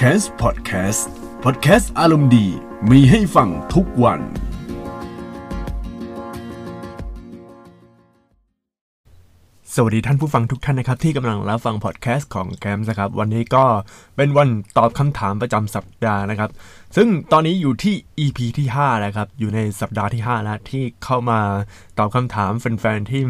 c a s Podcast Podcast อารมณ์ดี มีให้ฟังทุกวัน สวัสดีท่านผู้ฟังทุกท่านนะครับ ที่กำลังรับฟังพอดแคสต์ของแกมส์นะครับ วันนี้ก็เป็นวันตอบคำถามประจำสัปดาห์นะครับ ซึ่งตอนนี้อยู่ที่ EP ที่5แล้วครับ อยู่ในสัปดาห์ที่5แล้วที่เข้ามาตอบคำถามแฟนๆที่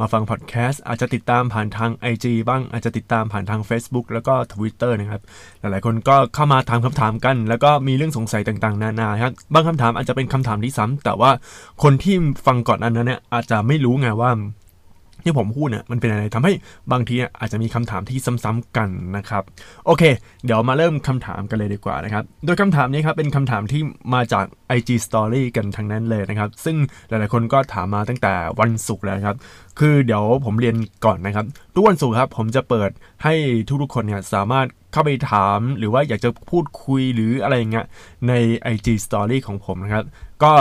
มาฟังพอดแคสต์อาจจะติดตามผ่านทาง IG บ้างอาจจะติดตามผ่านทาง Facebook แล้วก็ Twitter นะครับ หลายๆคนก็เข้ามาถามคำถามกัน แล้วก็มีเรื่องสงสัยต่างๆ นานาครับบางคำถามอาจจะเป็นคำถามที่ซ้ำแต่ว่าคนที่ฟังก่อนอันนั้นเนี่ยอาจจะไม่รู้ไงว่า ที่ผมพูดเนี่ยมันเป็นอะไรทำให้บางทีอาจจะมีคำถามที่ซ้ำๆกันนะครับ โอเค เดี๋ยวมาเริ่มคำถามกันเลยดีกว่านะครับ โดยคำถามนี้ครับเป็นคำถามที่มาจาก IG Story กันทั้งนั้นเลยนะครับ ซึ่งหลายๆคนก็ถามมาตั้งแต่วันศุกร์แล้วครับ คือเดี๋ยวผมเรียนก่อนนะครับ ทุกวันศุกร์ครับผมจะเปิดให้ทุกๆคนเนี่ยสามารถเข้าไปถามหรือว่าอยากจะพูดคุยหรืออะไรเงี้ยใน IG Story ของผมนะครับ ก็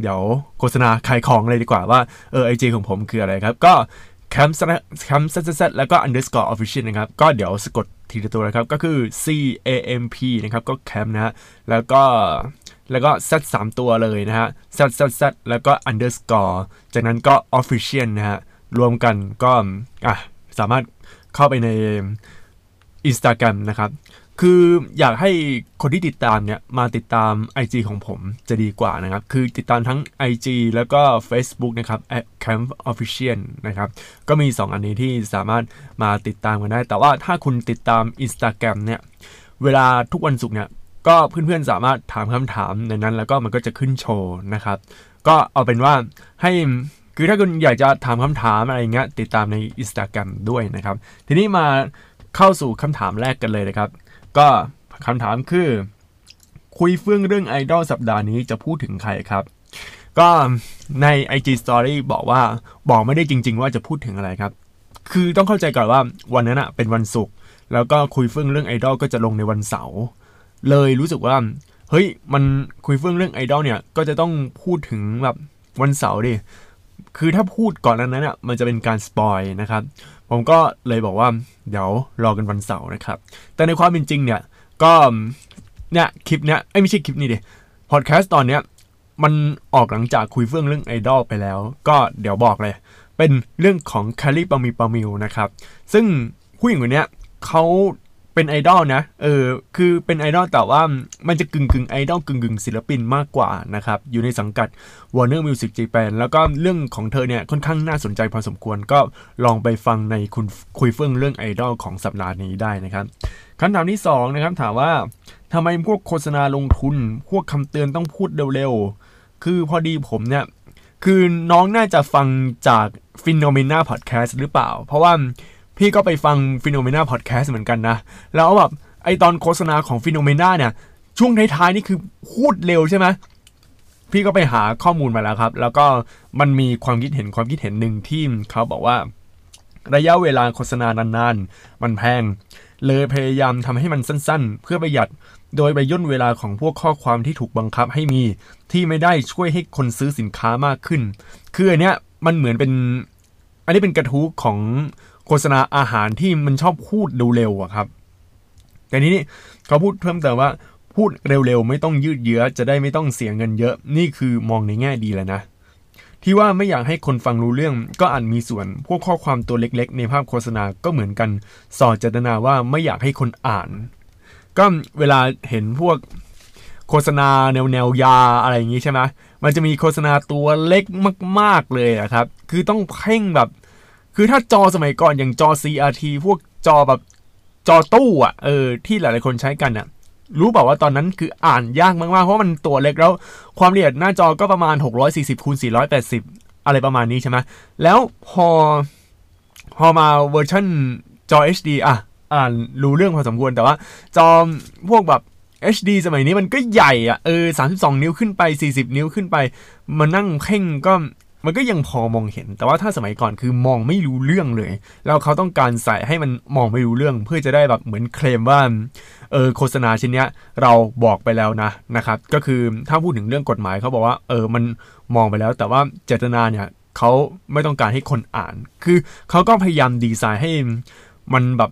เดี๋ยวโฆษณาขายของเลยดีกว่าว่าเออไอจของผมคืออะไรครับ ก็แคมป์แคมป์เซตแล้วก็ underscore official นะครับ ก็เดี๋ยวสะกดทีละตัวนะครับ ก็คือ C A M P นะครับ ก็แคมป์นะฮะ แล้วก็ แล้วก็ Z 3ตัวเลยนะฮะ Z Z Z แล้วก็ underscore จากนั้นก็ official นะฮะ รวมกันก็ อะ สามารถเข้าไปใน Instagram นะครับ คืออยากให้คนที่ติดตามเนี่ยมาติดตาม IG ของผมจะดีกว่านะครับ คือติดตามทั้ง IG แล้วก็ Facebook นะครับ camp official นะครับ ก็มี 2 อันนี้ที่สามารถมาติดตามกันได้ แต่ว่าถ้าคุณติดตาม Instagram เนี่ยเวลาทุกวันศุกร์เนี่ยก็เพื่อนๆสามารถถามคำถามในนั้น แล้วก็มันก็จะขึ้นโชว์นะครับ ก็เอาเป็นว่าให้คือถ้าคุณอยากจะถามคำถามอะไรเงี้ยติดตามใน Instagram ด้วยนะครับ ทีนี้มาเข้าสู่คำถามแรกกันเลยนะครับ ก็คำถามคือ คุยเฟื่องเรื่องไอดอลสัปดาห์นี้จะพูดถึงใครครับ ก็ใน IG Story บอกว่าบอกไม่ได้จริง ๆ ว่าจะพูดถึงอะไรครับ คือต้องเข้าใจก่อนว่าวันนั้นอะเป็นวันศุกร์แล้วก็คุยเฟื่องเรื่องไอดอลก็จะลงในวันเสาร์เลยรู้สึกว่าเฮ้ยมันคุยเฟื่องเรื่องไอดอลเนี่ยก็จะต้องพูดถึงแบบวันเสาร์ดิคือถ้าพูดก่อนนั้นน่ะมันจะเป็นการ spoil นะครับ ผมก็เลยบอกว่าเดี๋ยวรอกันวันเสาร์นะครับ แต่ในความเป็นจริงเนี่ย ก็เนี่ยคลิปเนี้ยไม่ใช่คลิปนี้ดิพอดแคสต์ตอนเนี้ยมันออกหลังจากคุยเฟื่องเรื่องไอดอลไปแล้ว ก็เดี๋ยวบอกเลย เป็นเรื่องของคาริปามีปามิวนะครับ ซึ่งผู้หญิงคนนี้เขา เป็นไอดอลนะ เออ คือเป็นไอดอลแต่ว่ามันจะกึ่งกึ่งไอดอลกึ่งกึ่งศิลปินมากกว่านะครับ อยู่ในสังกัด Warner Music Japan แล้วก็เรื่องของเธอเนี่ยค่อนข้างน่าสนใจพอสมควร ก็ลองไปฟังในคุณคุยเฟื่องเรื่องไอดอลของสัปดาห์นี้ได้นะครับคำถามที่2นะครับถามว่าทำไมพวกโฆษณาลงทุน พวกคำเตือนต้องพูดเร็วๆ คือพอดีผมเนี่ย คือน้องน่าจะฟังจาก p h e n o m e n a Podcast หรือเปล่า เพราะว่า พี่ก็ไปฟังฟิโนเมนาพอดแคสต์เหมือนกันนะ แล้วแบบไอตอนโฆษณาของฟิโนเมนาเนี่ย ช่วงท้ายๆนี่คือพูดเร็วใช่ไหมพี่ก็ไปหาข้อมูลมาแล้วครับ แล้วก็มันมีความคิดเห็นความคิดเห็นหนึ่งที่เขาบอกว่า ระยะเวลาโฆษณานานๆ มันแพง เลยพยายามทำให้มันสั้นๆ เพื่อประหยัดโดยไปย่นเวลาของพวกข้อความที่ถูกบังคับให้มี ที่ไม่ได้ช่วยให้คนซื้อสินค้ามากขึ้น คืออันเนี้ยมันเหมือนเป็น อันนี้เป็นกระทู้ของ โฆษณาอาหารที่มันชอบพูดเร็วๆอะครับ แต่นี้นี่เขาพูดเพิ่มเติมว่าพูดเร็วๆ ไม่ต้องยืดเยื้อจะได้ไม่ต้องเสียเงินเยอะ นี่คือมองในแง่ดีแล้วนะ ที่ว่าไม่อยากให้คนฟังรู้เรื่องก็อาจมีส่วนพวกข้อความตัวเล็กๆ ในภาพโฆษณาก็เหมือนกันสอดเจตนาว่าไม่อยากให้คนอ่าน ก็เวลาเห็นพวกโฆษณาแนวแนวยาอะไรอย่างนี้ใช่ไหมมันจะมีโฆษณาตัวเล็กมาก ๆเลยอะครับ คือต้องเพ่งแบบ คือถ้าจอสมัยก่อนอย่างจอ CRT พวกจอแบบจอตู้อะเออที่หลายๆคนใช้กันอะ รู้เปล่าว่าตอนนั้นคืออ่านยากมากๆ เพราะมันตัวเล็กแล้ว ความละเอียดหน้าจอก็ประมาณ 640คูณ480 อะไรประมาณนี้ใช่ไหมแล้วพอพอมาเวอร์ชันจอ HD อะอ่านรู้เรื่องพอสมควรแต่ว่า จอพวกแบบ HD สมัยนี้มันก็ใหญ่อะเออ32 นิ้วขึ้นไป 40 นิ้วขึ้นไป มานั่งเพ่งก็ มันก็ยังพอมองเห็น แต่ว่าถ้าสมัยก่อนคือมองไม่รู้เรื่องเลย แล้วเขาต้องการใส่ให้มันมองไม่รู้เรื่อง เพื่อจะได้แบบเหมือนเคลมว่าเออโฆษณาชิ้นเนี้ยเราบอกไปแล้วนะนะครับก็คือถ้าพูดถึงเรื่องกฎหมายเขาบอกว่าเออมันมองไปแล้ว แต่ว่าเจตนาเนี่ยเขาไม่ต้องการให้คนอ่าน คือเขาก็พยายามดีไซน์ให้มันแบบ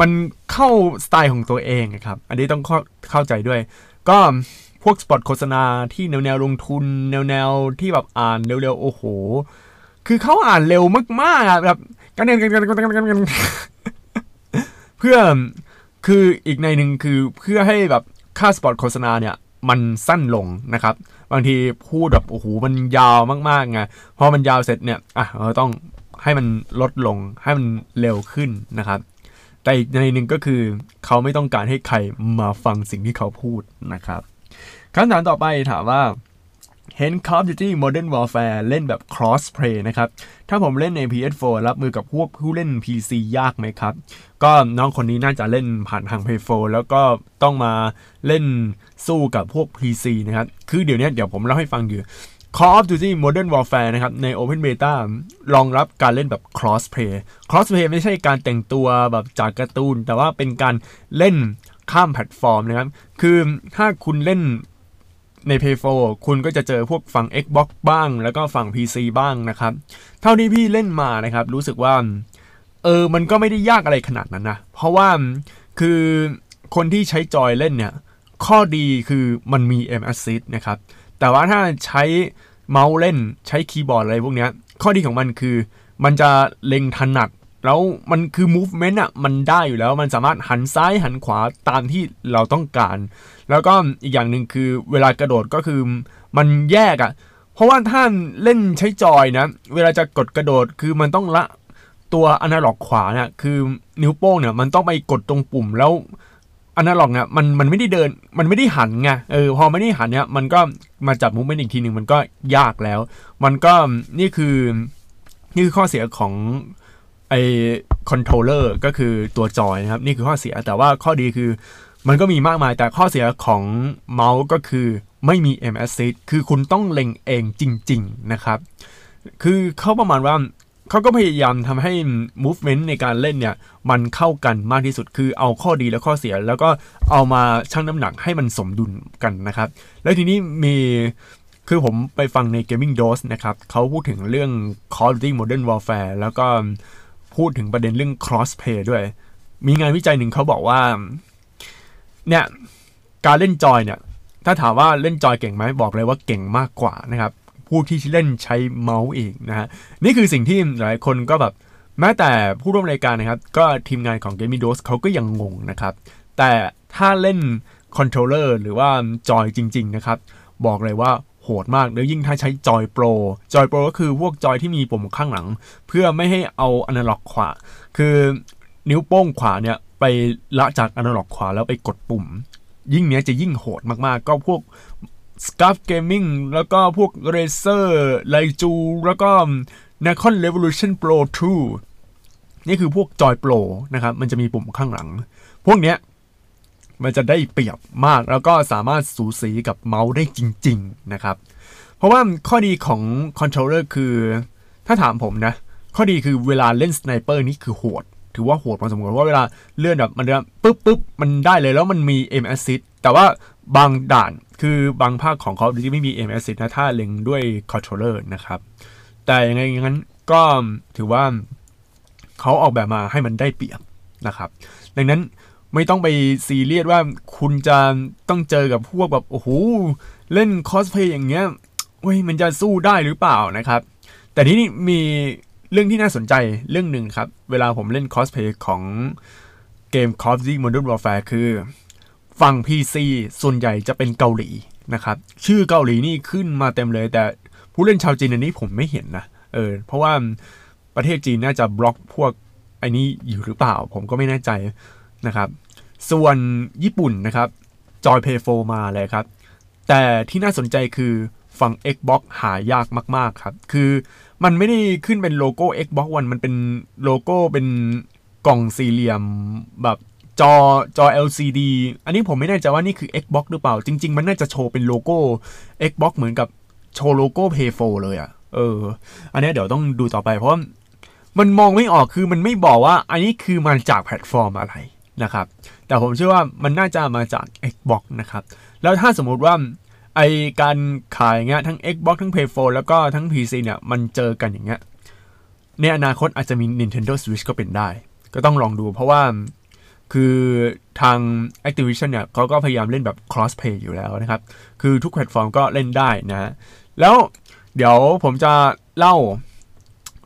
มันเข้าสไตล์ของตัวเองครับ อันนี้ต้องเข้าเข้าใจด้วย ก็ พวกสปอตโฆษณาที่แนวแนวลงทุน แนวแนวที่แบบอ่านเร็วๆโอ้โห คือเขาอ่านเร็วมากๆอะแบบกันกันกันกันกันกันกันเพื่อคืออีกในหนึ่งคือเพื่อให้แบบค่าสปอตโฆษณาเนี่ยมันสั้นลงนะครับ บางทีพูดแบบโอ้โหมันยาวมากๆไงพอมันยาวเสร็จเนี่ยอะเราต้องให้มันลดลงให้มันเร็วขึ้นนะครับ แต่อีกในหนึ่งก็คือเขาไม่ต้องการให้ใครมาฟังสิ่งที่เขาพูดนะครับ คำถามต่อไปถามว่าเห็น Call of Duty Modern Warfare เล่นแบบ cross play นะครับ ถ้าผมเล่นใน PS4 รับมือกับพวกผู้เล่น PC ยากไหมครับ ก็น้องคนนี้น่าจะเล่นผ่านทาง PS4 แล้วก็ต้องมาเล่นสู้กับพวก PC นะครับ คือเดี๋ยวนี้เดี๋ยวผมเล่าให้ฟังอยู่ Call of Duty Modern Warfare นะครับ ใน Open Beta รองรับการเล่นแบบ cross play cross play ไม่ใช่การแต่งตัวแบบจากการ์ตูน แต่ว่าเป็นการเล่นข้ามแพลตฟอร์มนะครับ คือถ้าคุณเล่น ใน p a y 4คุณก็จะเจอพวกฝั่ง Xbox บ้าง แล้วก็ฝั่ง PC บ้างนะครับ เท่าที่พี่เล่นมานะครับ รู้สึกว่าเออมันก็ไม่ได้ยากอะไรขนาดนั้นนะ เพราะว่าคือคนที่ใช้จอยเล่นเนี่ย ข้อดีคือมันมี M Assist นะครับ แต่ว่าถ้าใช้เมาส์เล่นใช้คีย์บอร์ดอะไรพวกนี้ข้อดีของมันคือมันจะเล็งถนัด แล้วมันคือ movement อะมันได้อยู่แล้วมันสามารถหันซ้ายหันขวาตามที่เราต้องการ แล้วก็อีกอย่างหนึ่งคือเวลากระโดดก็คือมันแยกอะเพราะว่าถ้านเล่นใช้จอยนะ เวลาจะกดกระโดดคือมันต้องละตัวอนาล็อกขวาเนี่ยคือนิ้วโป้งเนี่ยมันต้องไปกดตรงปุ่มแล้วอนาล็อกเนี่ยมันมันไม่ได้เดินมันไม่ได้หันไงเออพอไม่ได้หันเนี่ยมันก็มาจับมูฟเมนต์อีกทีหนึ่งมันก็ยากแล้ว มันก็นี่คือนี่คือข้อเสียของ ไอ controller ก็คือตัวจอยนะครับ นี่คือข้อเสียแต่ว่าข้อดีคือมันก็มีมากมายแต่ข้อเสียของเมาส์ก็คือไม่มี Aim Assist คือคุณต้องเล็งเองจริง ๆ นะครับ คือเขาประมาณว่าเขาก็พยายามทำให้ movement ในการเล่นเนี่ย มันเข้ากันมากที่สุดคือเอาข้อดีและข้อเสีย แล้วก็เอามาชั่งน้ำหนักให้มันสมดุลกันนะครับ แล้วทีนี้มีคือผมไปฟังใน Gaming Dose นะครับเขาพูดถึงเรื่อง Call of Duty Modern Warfare แล้วก็ พูดถึงประเด็นเรื่อง crossplay ด้วย มีงานวิจัยหนึ่งเขาบอกว่า เนี่ยการเล่นจอยเนี่ย ถ้าถามว่าเล่นจอยเก่งไหมบอกเลยว่าเก่งมากกว่านะครับ ผู้ที่เล่นใช้เมาส์เองนะฮะนี่คือสิ่งที่หลายคนก็แบบแม้แต่ผู้ร่วมรายการนะครับ ก็ทีมงานของ Game Dose เขาก็ยังงงนะครับ แต่ถ้าเล่น controller หรือว่าจอยจริง ๆ นะครับ บอกเลยว่า โหดมากแล้วยิ่งถ้าใช้จอยโปรจอยโปรก็คือพวกจอยที่มีปุ่มข้างหลัง เพื่อไม่ให้เอาอนาล็อกขวา คือนิ้วโป้งขวาเนี่ยไปละจากอนาล็อกขวาแล้วไปกดปุ่ม ยิ่งเนี้ยจะยิ่งโหดมากๆ ก็พวก s c a r f Gaming แล้วก็พวก Razer ไลจู แล้วก็ Nikon Revolution Pro 2นี่คือพวกจอยโปรนะครับ มันจะมีปุ่มข้างหลัง พวกเนี้ย มันจะได้เปรียบมาก แล้วก็สามารถสูสีกับเมาส์ได้จริง ๆ นะครับ เพราะว่าข้อดีของ controller คือ ถ้าถามผมนะ ข้อดีคือเวลาเล่น sniper นี่คือโหด ถือว่าโหดพอสมควรเพราะเวลาเลื่อนแบบมันปุ๊บปุ๊บมันได้เลยแล้วมันมี aim assist แต่ว่าบางด่านคือบางภาคของ Call of Duty ไม่มี aim assist นะถ้าเล็งด้วย controller นะครับ แต่ยังไงงั้นก็ถือว่าเขาออกแบบมาให้มันได้เปรียบนะครับ ดังนั้น ไม่ต้องไปซีเรียสว่าคุณจะต้องเจอกับพวกแบบโอ้โหเล่นคอสเพย์อย่างเงี้ยเว้ยมันจะสู้ได้หรือเปล่านะครับ แต่ที่นี่มีเรื่องที่น่าสนใจเรื่องหนึ่งครับ เวลาผมเล่นคอสเพย์ของเกม Call of Duty Modern Warfare คือ ฝั่ง PC ส่วนใหญ่จะเป็นเกาหลีนะครับ ชื่อเกาหลีนี่ขึ้นมาเต็มเลย แต่ผู้เล่นชาวจีนอันนี้ผมไม่เห็นนะเออเพราะว่าประเทศจีนน่าจะบล็อกพวกไอ้นี้อยู่หรือเปล่า ผมก็ไม่แน่ใจนะครับ ส่วนญี่ปุ่นนะครับจอยเพย์โฟมาเลยครับ แต่ที่น่าสนใจคือฝั่ง Xbox หายากมาก ๆ ครับ คือมันไม่ได้ขึ้นเป็นโลโก้ Xbox One มันเป็นโลโก้เป็นกล่องสี่เหลี่ยมแบบจอจอ LCD อันนี้ผมไม่แน่ใจว่านี่คือ Xbox หรือเปล่า จริง ๆ มันน่าจะโชว์เป็นโลโก้ Xbox เหมือนกับโชว์โลโก้ p a y 4เลยอะ่ะ เออ อันนี้เดี๋ยวต้องดูต่อไปเพราะมันมองไม่ออกคือมันไม่บอกว่าอันนี้คือมาจากแพลตฟอร์มอะไร นะครับ แต่ผมเชื่อว่ามันน่าจะมาจาก Xbox นะครับ แล้วถ้าสมมุติว่าไอการขายเงี้ยทั้ง Xbox ทั้ง Play 4แล้วก็ทั้ง PC เนี่ย มันเจอกันอย่างเงี้ย ในอนาคตอาจจะมี Nintendo Switch ก็เป็นได้ ก็ต้องลองดูเพราะว่าคือทาง Activision เนี่ยเขาก็พยายามเล่นแบบ cross play อยู่แล้วนะครับ คือทุกแพลตฟอร์มก็เล่นได้นะ แล้วเดี๋ยวผมจะเล่า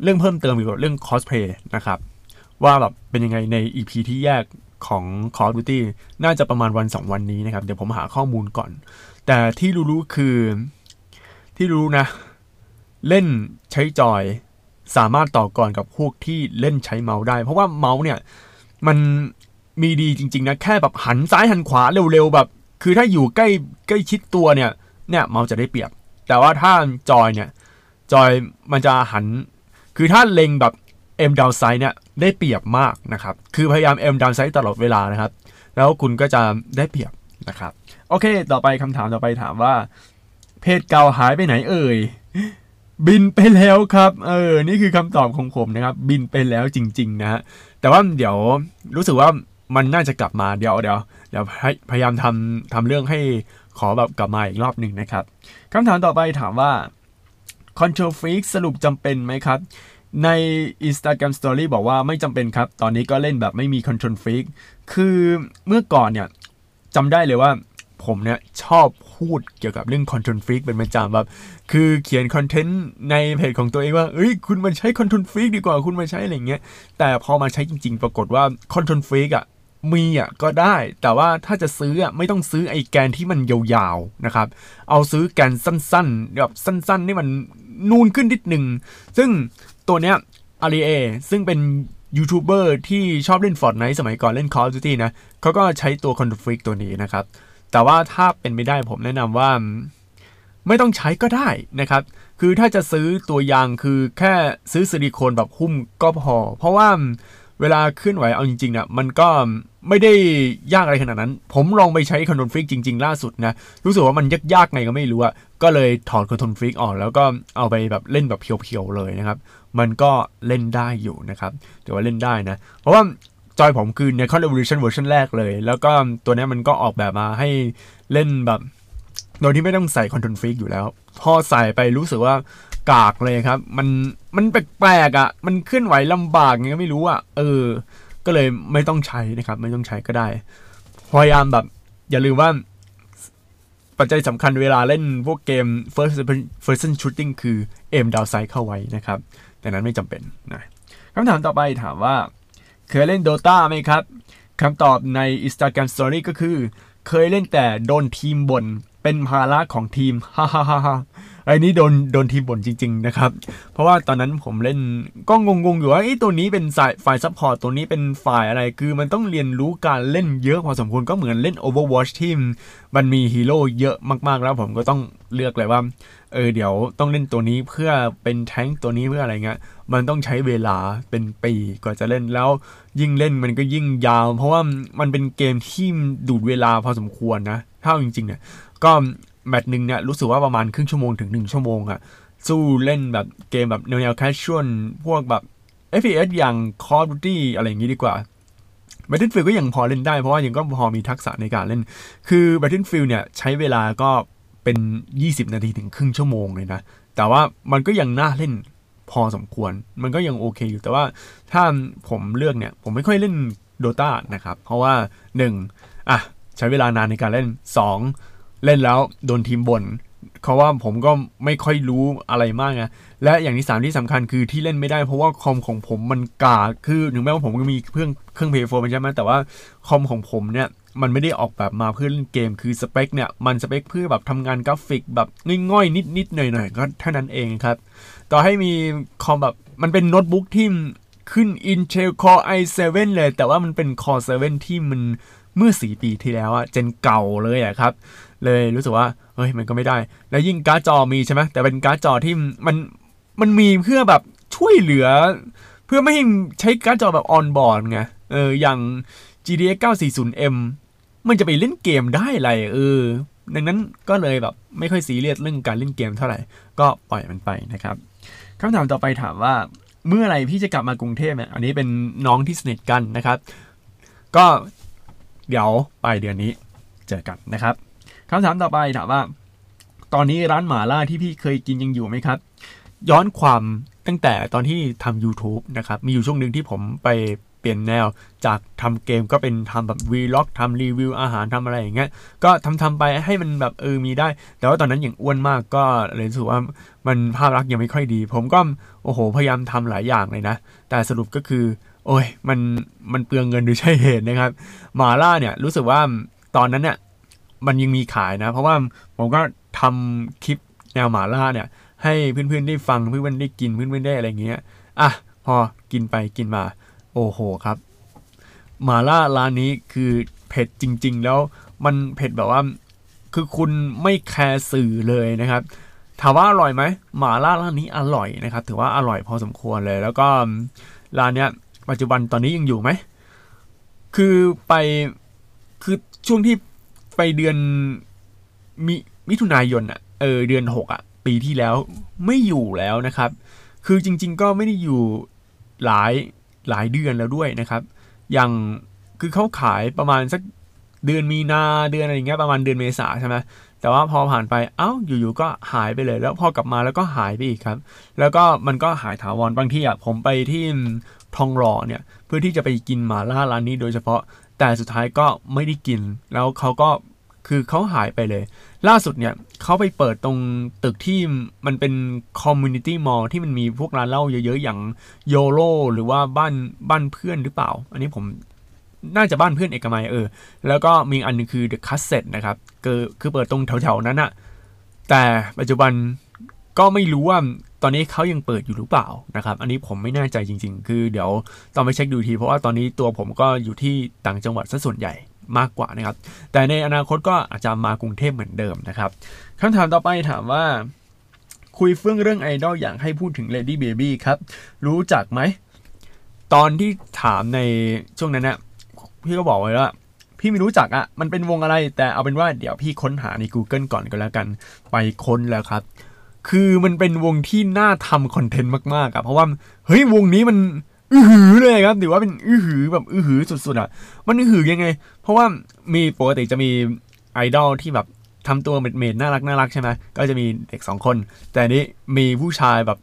เรื่องเพิ่มเติมเกี่ยวกับเรื่อง cross play นะครับ ว่าแบบเป็นยังไงใน EP ที่แยก ของ Call of Duty น่าจะประมาณวัน 2 วันนี้นะครับ เดี๋ยวผมหาข้อมูลก่อน แต่ที่รู้ๆคือที่รู้นะ เล่นใช้จอยสามารถต่อก่อนกับพวกที่เล่นใช้เมาส์ได้ เพราะว่าเมาส์เนี่ย มันมีดีจริง ๆ นะ แค่แบบหันซ้ายหันขวาเร็วๆแบบ คือถ้าอยู่ใกล้ใกล้ชิดตัวเนี่ย เนี่ยเมาส์จะได้เปรียบ แต่ว่าถ้าจอยเนี่ย จอยมันจะหัน คือถ้าเล็งแบบ M down side เนี่ย ได้เปรียบมากนะครับ คือพยายาม M down side ตลอดเวลานะครับ แล้วคุณก็จะได้เปรียบนะครับ โอเค ต่อไปคำถามต่อไปถามว่า เพจเก่าหายไปไหนเอ่ย บินไปแล้วครับ เออ นี่คือคำตอบของผมนะครับ บินไปแล้วจริง ๆ นะฮะ แต่ว่าเดี๋ยวรู้สึกว่ามันน่าจะกลับมาเดี๋ยวเดี๋ยวเดี๋ยวพยายามทำทำเรื่องให้ขอแบบกลับมาอีกรอบหนึ่งนะครับคำถามต่อไปถามว่า Control Freak สรุปจำเป็นไหมครับ ใน Instagram Story บอกว่าไม่จำเป็นครับ ตอนนี้ก็เล่นแบบไม่มี Control Freak คือเมื่อก่อนเนี่ยจำได้เลยว่าผมเนี่ยชอบพูดเกี่ยวกับเรื่อง Control Freak เป็นประจำแบบคือเขียนคอนเทนต์ในเพจของตัวเองว่าเอ้ยคุณมาใช้ Control Freak ดีกว่าคุณมาใช้อะไรเงี้ย แต่พอมาใช้จริง ๆ ปรากฏว่า Control Freak อะมีอะก็ได้ แต่ว่าถ้าจะซื้ออะไม่ต้องซื้อไอ้แกนที่มันยาวๆนะครับ เอาซื้อแกนสั้นๆแบบสั้นๆนี่มันนูนขึ้นนิดหนึ่งซึ่ง ตัวเนี้ยอารีเอซึ่งเป็นยูทูบเบอร์ที่ชอบเล่น Fortnite สมัยก่อนเล่น Call of Duty นะเขาก็ใช้ตัว Control Freak ตัวนี้นะครับ แต่ว่าถ้าเป็นไม่ได้ผมแนะนำว่าไม่ต้องใช้ก็ได้นะครับ คือถ้าจะซื้อตัวยางคือแค่ซื้อซิลิโคนแบบหุ้มก็พอ เพราะว่าเวลาเคลื่อนไหวเอาจริงๆนะมันก็ไม่ได้ยากอะไรขนาดนั้น ผมลองไปใช้ KontrolFreek จริง ๆ ล่าสุดนะ รู้สึกว่ามันยากๆไงก็ไม่รู้อะก็เลยถอด KontrolFreek ออก แล้วก็เอาไปแบบเล่นแบบเพียวๆเลยนะครับ มันก็เล่นได้อยู่นะครับถือว่าเล่นได้นะ เพราะว่าจอยผมคือ Nacon Revolution เวอร์ชันแรกเลย แล้วก็ตัวนี้มันก็ออกแบบมาให้เล่นแบบ โดยที่ไม่ต้องใส่ KontrolFreek อยู่แล้ว พอใส่ไปรู้สึกว่ากากเลยครับ มันมันแปลกๆอะ่ะ มันเคลื่อนไหวลำบากไงก็ไม่รู้อะ่ะ เออ ก็เลยไม่ต้องใช้นะครับ ไม่ต้องใช้ก็ได้ พยายามแบบ อย่าลืมว่า ปัจจัยสำคัญเวลาเล่นพวกเกม first person shooting คือ aim down sight เข้าไว้นะครับ แต่นั้นไม่จำเป็นนะคำถามต่อไปถามว่า เคยเล่น Dota ไหมครับคำตอบใน Instagram Story ก็คือ เคยเล่นแต่โดนทีมบ่นเป็นภาระของทีมฮ่าฮ่าฮ่า ไอ้นี้โดนโดนทีมบ่นจริง ๆ นะครับ เพราะว่าตอนนั้นผมเล่นก็งงๆอยู่ว่าไอ้ตัวนี้เป็นสายฝ่าย support ตัวนี้เป็นฝ่ายอะไรคือมันต้องเรียนรู้การเล่นเยอะพอสมควรก็เหมือนเล่น Overwatch ที่มันมีฮีโร่เยอะมากๆแล้วผมก็ต้องเลือกเลยว่าเออเดี๋ยวต้องเล่นตัวนี้เพื่อเป็นแท้งตัวนี้เพื่ออะไรเงี้ยมันต้องใช้เวลาเป็นปีกว่าจะเล่นแล้ว ยิ่งเล่นมันก็ยิ่งยาว เพราะว่ามันเป็นเกมที่ดูดเวลาพอสมควรนะถ้าจริงๆเนี่ยก็ แมตช์หนึ่งเนี่ยรู้สึกว่าประมาณครึ่งชั่วโมงถึงหนึ่งชั่วโมงอะสู้เล่นแบบเกมแบบแนวแคชชวลพวกแบบ FPS อย่าง Call of Duty อะไรอย่างนี้ดีกว่า Battlefield ก็ยังพอเล่นได้เพราะว่ายังก็พอมีทักษะในการเล่น คือ Battlefield เนี่ยใช้เวลาก็เป็น 20 นาทีถึงครึ่งชั่วโมงเลยนะ แต่ว่ามันก็ยังน่าเล่นพอสมควร มันก็ยังโอเคอยู่ แต่ว่าถ้าผมเลือกเนี่ย ผมไม่ค่อยเล่น Dota นะครับ เพราะว่า 1. อะใช้เวลานานในการเล่น 2. เล่นแล้วโดนทีมบน่นเพราะว่าผมก็ไม่ค่อยรู้อะไรมากนะและอย่างที่สามที่สำคัญคือที่เล่นไม่ได้เพราะว่าคอมของผมมันกาคือถึงแม้ว่าผมก็มีเครื่องเครื่องเพย์โฟมันใช่ไหมแต่ว่าคอมของผมเนี่ยมันไม่ได้ออกแบบมาเพื่อเล่นเกมคือสเปคเนี่ยมันสเปคเพื่อแบบทำงานกราฟิกแบบง่อยๆ นิดๆหน่อยๆก็เท่านั้นเองครับ ต่อให้มีคอมแบบมันเป็นโน้ตบุ๊กที่ขึ้น Intel Core i7 เลย แต่ว่ามันเป็น Core 7 ที่มัน เมื่อสี่ปีที่แล้วอะ gen เก่าเลยอะครับ เลยรู้สึกว่าเฮ้ยมันก็ไม่ได้ แล้วยิ่งการ์ดจอมีใช่ไหมแต่เป็นการ์ดจอที่มันมันมีเพื่อแบบช่วยเหลือ เพื่อไม่ให้ใช้การ์ดจอแบบ onboard ไงเอออย่าง GTX 940M มันจะไปเล่นเกมได้ไรเออดังนั้นก็เลยแบบไม่ค่อยซีเรียสเรื่องการเล่นเกมเท่าไหร่ ก็ปล่อยมันไปนะครับคำถามต่อไปถามว่าเมื่อไรพี่จะกลับมากรุงเทพเนี่ยอันนี้เป็นน้องที่สนิทกันนะครับ ก็ เดี๋ยวปลายเดือนนี้เจอกันนะครับคำถามต่อไปถามว่า ตอนนี้ร้านหมาล่าที่พี่เคยกินยังอยู่ไหมครับ ย้อนความตั้งแต่ตอนที่ทำ YouTube นะครับ มีอยู่ช่วงหนึ่งที่ผมไปไปปลี่ยนแนวจากทำเกมก็เป็นทำแบบวีล็อกทำรีวิวอาหารทำอะไรอย่างเงี้ย ก็ทำทำไปให้มันแบบเออมีได้ แต่ว่าตอนนั้นอย่างอ้วนมากก็เลยรู้สึกว่ามันภาพลักษณ์ยังไม่ค่อยดี ผมก็โอ้โหพยายามทำหลายอย่างเลยนะ แต่สรุปก็คือ โอ้ยมันมันเปลืองเงินโดยใช่เหตุนะครับหมาล่าเนี่ยรู้สึกว่าตอนนั้นเนี่ยมันยังมีขายนะ เพราะว่าผมก็ทำคลิปแนวหมาล่าเนี่ย ให้เพื่อนๆได้ฟังเพื่อนๆได้กินเพื่อนๆได้อะไรเงี้ยอะพอกินไปกินมา โอ้โหครับหมาล่าร้านนี้คือเผ็ดจริง ๆ แล้วมันเผ็ดแบบว่า คือคุณไม่แคร์สื่อเลยนะครับถามว่าอร่อยไหมหมาล่าร้านนี้อร่อยนะครับ ถือว่าอร่อยพอสมควรเลย แล้วก็ร้านเนี้ย ปัจจุบันตอนนี้ยังอยู่ไหม คือไปคือช่วงที่ไปเดือนมิมิถุนายนอะเออเดือนหกอะปีที่แล้วไม่อยู่แล้วนะครับ คือจริง ๆ ก็ไม่ได้อยู่หลายหลายเดือนแล้วด้วยนะครับ อย่างคือเขาขายประมาณสักเดือนมีนาเดือนอะไรเงี้ยประมาณเดือนเมษาใช่ไหมแต่ว่าพอผ่านไปเอ้าอยู่ๆก็หายไปเลย แล้วพอกลับมาแล้วก็หายไปอีกครับ แล้วก็มันก็หายถาวรบางทีอะผมไปที่ ทองหล่อเนี่ยเพื่อที่จะไปกินหมาล่าร้านนี้โดยเฉพาะ แต่สุดท้ายก็ไม่ได้กิน แล้วเขาก็คือเขาหายไปเลย ล่าสุดเนี่ยเขาไปเปิดตรงตึกที่มันเป็นคอมมูนิตี้มอลล์ที่มันมีพวกร้านเหล้าเยอะๆ อย่างโยโรหรือว่าบ้านบ้านเพื่อนหรือเปล่า อันนี้ผมน่าจะบ้านเพื่อนเอกมัยเออ แล้วก็มีอันนึงคือ The Cassette นะครับคือคือเปิดตรงแถวๆนั้นอะแต่ปัจจุบันก็ไม่รู้ว่า อนนี้เขายังเปิดอยู่หรือเปล่านะครับ อันนี้ผมไม่แน่ใจจริง ๆ คือเดี๋ยวต้องไปเช็คดูที เพราะว่าตอนนี้ตัวผมก็อยู่ที่ต่างจังหวัดซะส่วนใหญ่มากกว่านะครับ แต่ในอนาคตก็อาจจะมากรุงเทพเหมือนเดิมนะครับคำถามต่อไปถามว่า คุยเฟื่องเรื่องไอดอลอยากให้พูดถึง Lady Baby ครับ รู้จักไหม ตอนที่ถามในช่วงนั้นนะพี่ก็บอกไว้ว่าพี่ไม่รู้จักอะมันเป็นวงอะไร แต่เอาเป็นว่าเดี๋ยวพี่ค้นหาใน Google ก่อนก็แล้วกัน ไปค้นแล้วครับ คือมันเป็นวงที่น่าทำคอนเทนต์มากๆอะเพราะว่าเฮ้ยวงนี้มันอื้อหือเลยครับถือว่าเป็นอื้อหือแบบอื้อหือสุดๆอะมันอื้อหือยังไง เพราะว่ามีปกติจะมีไอดอลที่แบบทำตัวเมดๆน่ารักน่ารักใช่ไหมก็จะมีเด็กสองคน แต่นี้มีผู้ชายแบบ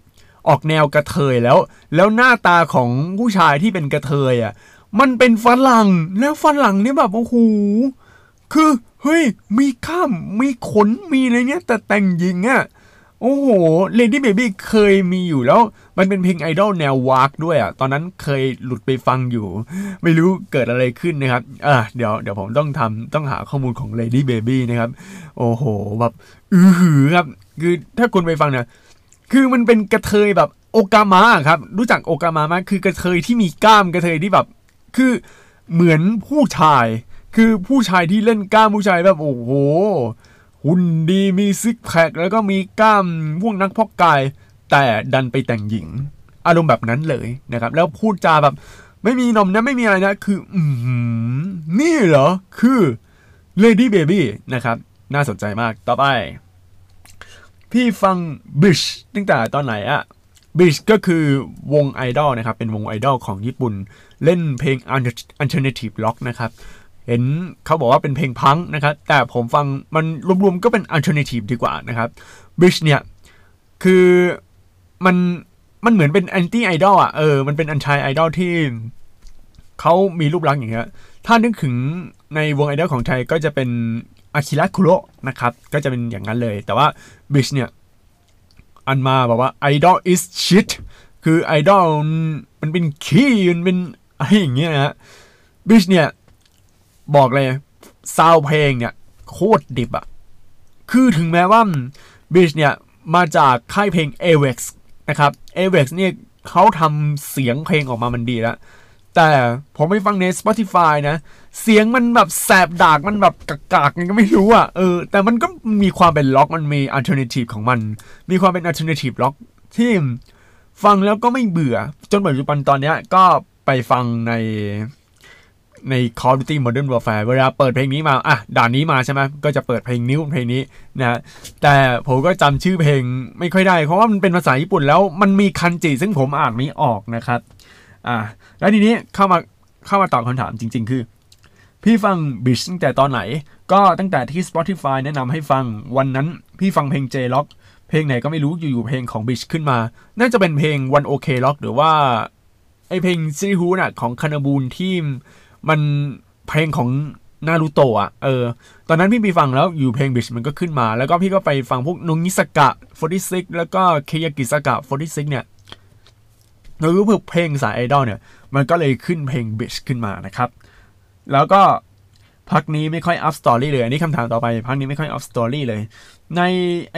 ออกแนวกระเทยแล้ว แล้วหน้าตาของผู้ชายที่เป็นกระเทยอะ มันเป็นฝรั่งแล้วฝรั่งนี่แบบโอ้โหคือเฮ้ยมีกล้ามมีขนมีอะไรเงี้ยแต่แต่งหญิงอะ โอ้โห Lady Baby เคยมีอยู่แล้ว มันเป็นเพลงไอดอลแนววากด้วยอะ ตอนนั้นเคยหลุดไปฟังอยู่ ไม่รู้เกิดอะไรขึ้นนะครับ อะเดี๋ยวเดี๋ยวผมต้องทำต้องหาข้อมูลของ Lady Baby นะครับ โอ้โห แบบอือหือครับ คือถ้าคุณไปฟังเนี่ย คือมันเป็นกระเทยแบบ okama ครับ รู้จัก okama ไหมคือกระเทยที่มีกล้ามกระเทยที่แบบ คือเหมือนผู้ชาย คือผู้ชายที่เล่นกล้ามผู้ชายแบบโอ้โห หุ่นดีมีซิกแพคแล้วก็มีกล้ามพวกนักพอกกาย แต่ดันไปแต่งหญิง อารมณ์แบบนั้นเลยนะครับ แล้วพูดจาแบบไม่มีนมนะไม่มีอะไรนะ คือ อืนี่เหรอ คือ Lady Baby นะครับ น่าสนใจมากต่อไป พี่ฟังบิชตั้งแต่ตอนไหนอะบิชก็คือวงไอดอลนะครับ เป็นวงไอดอลของญี่ปุ่น เล่นเพลง alternative rock นะครับ เห็นเขาบอกว่าเป็นเพลงพังนะครับ แต่ผมฟังมันรวมๆก็เป็น alternative ดีกว่านะครับบิชเนี่ย คือมันมันเหมือนเป็นแอนตี้ไอดอลอะเออมันเป็นอันชายไอดอลที่เขามีรูปลักษณ์อย่างเงี้ยถ้านึกถึงในวงไอดอลของไทยก็จะเป็นอาคิระคุโรนะครับ ก็จะเป็นอย่างนั้นเลย แต่ว่าบิชเนี่ย อันมาบอกว่า idol is shit คือไอดอลมันเป็นขี้มันเป็นอะไรอย่างเงี้ยนะฮะบิชเนี่ย บอกเลยซาวเพลงเนี่ย โคตรดิบอะคือถึงแม้ว่าบิชเนี่ยมาจากค่ายเพลง a v e x นะครับ a v e x เนี่ยเขาทำเสียงเพลงออกมามันดีแล้ว แต่ผมไปฟังใน Spotify นะ เสียงมันแบบแสบดากมันแบบกากๆยังก็ไม่รู้อะเออแต่มันก็มีความเป็นล็อกมันมีอ alternative ของมัน มีความเป็น alternative ล็อกที่ฟังแล้วก็ไม่เบื่อ จนปัจจุบันตอนเนี้ยก็ไปฟังใน ใน Call of Duty Modern Warfare เวลาเปิดเพลงนี้มาอะด่านนี้มาใช่ไหมก็จะเปิดเพลงนิ้วเพลงนี้นะแต่ผมก็จำชื่อเพลงไม่ค่อยได้ เพราะว่ามันเป็นภาษาญี่ปุ่นแล้วมันมีคันจิซึ่งผมอ่านไม่ออกนะครับอ่าแล้วทีนี้เข้ามาเข้ามาตอบคำถามจริง ๆ คือ พี่ฟังบิชตั้งแต่ตอนไหน ก็ตั้งแต่ที่ Spotify แนะนำให้ฟังวันนั้นพี่ฟังเพลง J-Rock เพลงไหนก็ไม่รู้อยู่ๆเพลงของบิชขึ้นมา น่าจะเป็นเพลง One OK Rock หรือว่าไอเพลงซิริฮูน่ะของคานาบูนที่ มันเพลงของนารูโตะอะเออ ตอนนั้นพี่ไปฟังแล้วอยู่เพลงบิชมันก็ขึ้นมา แล้วก็พี่ก็ไปฟังพวกนงนิสกะ46 แล้วก็เคยากิสกะ46 เนี่ยเรารู้เพลงสายไอดอลเนี่ย มันก็เลยขึ้นเพลงบิชขึ้นมานะครับ แล้วก็พักนี้ไม่ค่อยอัพสตอรี่เลย อันนี้คำถามต่อไป พักนี้ไม่ค่อยอัพสตอรี่เลย ใน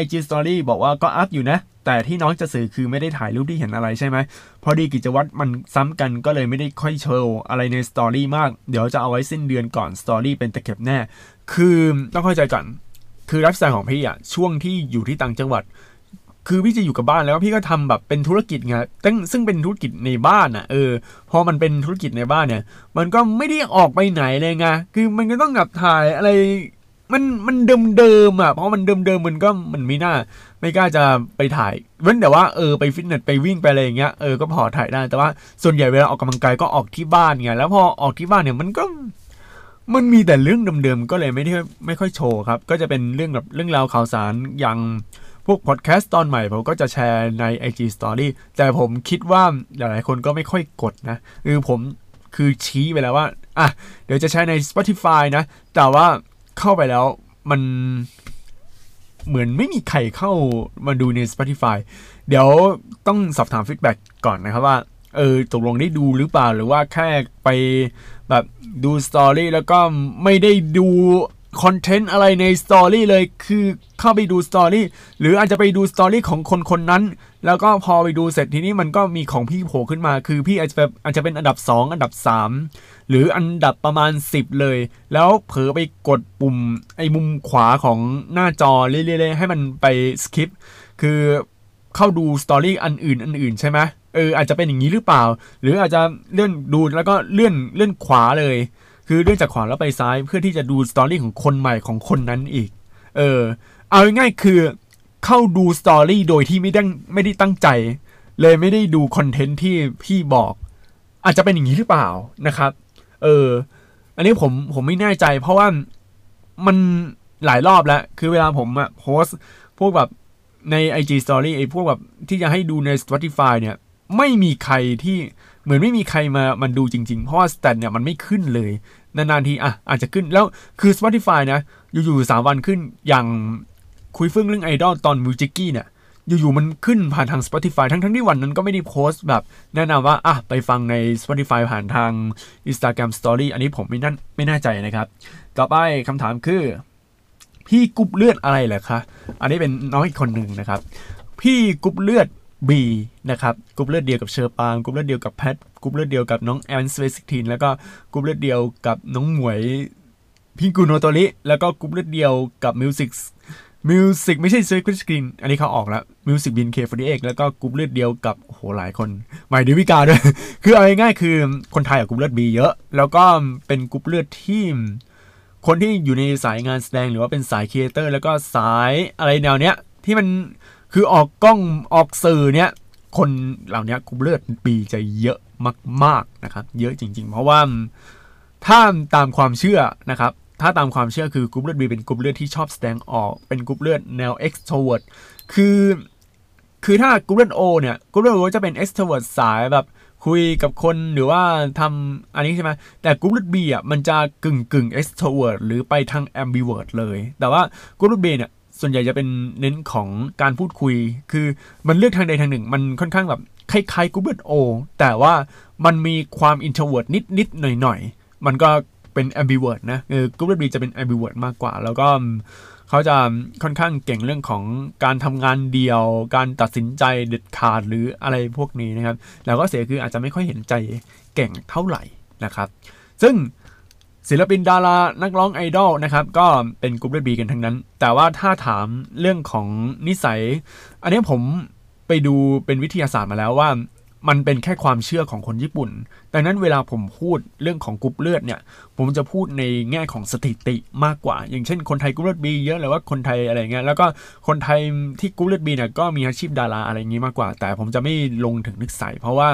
IG Story บอกว่าก็อัพอยู่นะ แต่ที่น้องจะสื่อคือไม่ได้ถ่ายรูปที่เห็นอะไรใช่ไหมพอดีกิจวัตรมันซ้ำกันก็เลยไม่ได้ค่อยโชว์อะไรในสตอรี่มาก เดี๋ยวจะเอาไว้สิ้นเดือนก่อนสตอรี่เป็นตะเข็บแน่ คือต้องเข้าใจก่อนคือไลฟ์สไตล์ของพี่อะช่วงที่อยู่ที่ต่างจังหวัด คือพี่จะอยู่กับบ้านแล้วพี่ก็ทำแบบเป็นธุรกิจไงซึ่งซึ่งเป็นธุรกิจในบ้านอะเออพอมันเป็นธุรกิจในบ้านเนี่ย มันก็ไม่ได้ออกไปไหนเลยไงคือมันก็ต้องกับถ่ายอะไร มันมันเดิมเดิมอะเพราะมันเดิมเดิมมันก็มันไม่น่า ไม่กล้าจะไปถ่าย เว้นแต่ว่าเออไปฟิตเนสไปวิ่งไปอะไรอย่างเงี้ยเออก็พอถ่ายได้แต่ว่าส่วนใหญ่เวลาออกกำลังกายก็ออกที่บ้านไงแล้วพอออกที่บ้านเนี่ยมันก็มันมีแต่เรื่องเดิมๆก็เลยไม่ได้ไม่ค่อยโชว์ครับ ก็จะเป็นเรื่องแบบเรื่องราวข่าวสารอย่างพวกพอดแคสต์ตอนใหม่ผมก็จะแชร์ใน IG Story แต่ผมคิดว่าหลายๆคนก็ไม่ค่อยกดนะคือผมคือชี้ไปแล้วว่าอะเดี๋ยวจะใช้ใน Spotify นะ แต่ว่า เข้าไปแล้วมันเหมือนไม่มีใครเข้ามาดูใน Spotify เดี๋ยวต้องสอบถาม feedback ก่อนนะครับว่า เออตกลงได้ดูหรือเปล่าหรือว่าแค่ไปแบบดูสตอรี่แล้วก็ไม่ได้ดูคอนเทนต์อะไรในสตอรี่เลยคือเข้าไปดูสตอรี่หรืออาจจะไปดูสตอรี่ของคนคนนั้น แล้วก็พอไปดูเสร็จทีนี้มันก็มีของพี่โผล่ขึ้นมา คือพี่อาจจะอาจจะเป็นอันดับ 2 อันดับ 3 หรืออันดับประมาณ 10 เลย แล้วเผลอไปกดปุ่มไอ้มุมขวาของหน้าจอเรื่อยๆให้มันไปskip คือเข้าดูสตอรี่อันอื่นอันอื่นใช่ไหมเอออาจจะเป็นอย่างนี้หรือเปล่า หรืออาจจะเลื่อนดูแล้วก็เลื่อนเลื่อนขวาเลย คือเลื่อนจากขวาแล้วไปซ้ายเพื่อที่จะดูสตอรี่ของคนใหม่ของคนนั้นอีก เออ เอาง่ายๆคือ เข้าดูสตอรี่โดยที่ไม่ได้ไม่ได้ตั้งใจ เลยไม่ได้ดูคอนเทนต์ที่พี่บอก อาจจะเป็นอย่างนี้หรือเปล่านะครับ เออ อันนี้ผมผมไม่แน่ใจ เพราะว่ามันหลายรอบแล้ว คือเวลาผมอะโพสพวกแบบใน IG Story ไอ้พวกแบบที่จะให้ดูใน Spotify เนี่ย ไม่มีใครที่เหมือนไม่มีใครมามันดูจริง ๆ เพราะว่า stat เนี่ยมันไม่ขึ้นเลย นานๆทีอะอาจจะขึ้นแล้วคือ Spotify นะ อยู่ๆสามวันขึ้นอย่าง คุยเฟื่องเรื่องไอดอลตอนมิวจิกี้เนี่ยอยู่ๆมันขึ้นผ่านทาง Spotify ทั้งๆที่วันนั้นก็ไม่ได้โพสต์แบบแนะนำว่าอะไปฟังใน Spotify ผ่านทาง Instagram Story อันนี้ผมไม่นั่นไม่แน่ใจนะครับ ต่อไปคำถามคือ พี่กรุ๊ปเลือดอะไรเหรอคะ อันนี้เป็นน้องอีกคนหนึ่งนะครับ พี่กรุ๊ปเลือด B นะครับกรุ๊ปเลือดเดียวกับเชอร์ปางกรุ๊ปเลือดเดียวกับแพทกรุ๊ปเลือดเดียวกับน้องแอนสเวสิกทีนแล้วก็กรุ๊ปเลือดเดียวกับน้องหมวยพิงกูโนโตริแล้วก็กรุ๊ปเลือดเดียวกับมิวสิก มิวสิกไม่ใช่เซอร์คิสกรีนอันนี้เขาออกแล้วมิวสิกบินเคฟอร์ดีเอ็กแล้วก็กรุ๊ปเลือดเดียวกับโหหลายคนหมายดิวิกาด้วย คือเอาง่ายๆคือคนไทยกับกรุ๊ปเลือด B เยอะ แล้วก็เป็นกรุ๊ปเลือดที่คนที่อยู่ในสายงานแสดงหรือว่าเป็นสาย creator แล้วก็สายอะไรแนวเนี้ย ที่มันคือออกกล้องออกสื่อเนี้ยคนเหล่านี้กรุ๊ปเลือดบีจะเยอะมาก ๆนะครับ เยอะจริง ๆ เพราะว่าถ้าตามความเชื่อนะครับ ถ้าตามความเชื่อคือกรุ๊ปเลือดบีเป็นกรุ๊ปเลือดที่ชอบแสดงออก เป็นกรุ๊ปเลือดแนว extrovert คือ คือถ้ากรุ๊ปเลือดโอเนี่ยกรุ๊ปเลือดโอจะเป็น extrovert สายแบบคุยกับคนหรือว่าทำอันนี้ใช่ไหมแต่กรุ๊ปเลือดบีอะมันจะกึ่งกึ่ง extrovert หรือไปทาง ambivert เลย แต่ว่ากรุ๊ปเลือดบีเนี่ยส่วนใหญ่จะเป็นเน้นของการพูดคุย คือมันเลือกทางใดทางหนึ่ง มันค่อนข้างแบบคล้ายๆกรุ๊ปเลือดโอแต่ว่ามันมีความ introvert นิดๆหน่อยๆมันก็ เป็น ambivert นะเออกรุ๊ปเลือดบีจะเป็น ambivert มากกว่า แล้วก็เขาจะค่อนข้างเก่งเรื่องของการทำงานเดียว การตัดสินใจเด็ดขาดหรืออะไรพวกนี้นะครับ แล้วก็เสียคืออาจจะไม่ค่อยเห็นใจเก่งเท่าไหร่นะครับ ซึ่งศิลปินดารานักร้องไอดอลนะครับก็เป็นกลุ่มเลือดบีกันทั้งนั้น แต่ว่าถ้าถามเรื่องของนิสัย อันนี้ผมไปดูเป็นวิทยาศาสตร์มาแล้วว่า มันเป็นแค่ความเชื่อของคนญี่ปุ่นดังนั้นเวลาผมพูดเรื่องของกรุ๊ปเลือดเนี่ย ผมจะพูดในแง่ของสถิติมากกว่า อย่างเช่นคนไทยกรุ๊ปเลือดบีเยอะหรือว่าคนไทยอะไรเงี้ย แล้วก็คนไทยที่กรุ๊ปเลือดบีเนี่ยก็มีอาชีพดาราอะไรอย่างงี้มากกว่า แต่ผมจะไม่ลงถึงนิสัยเพราะว่า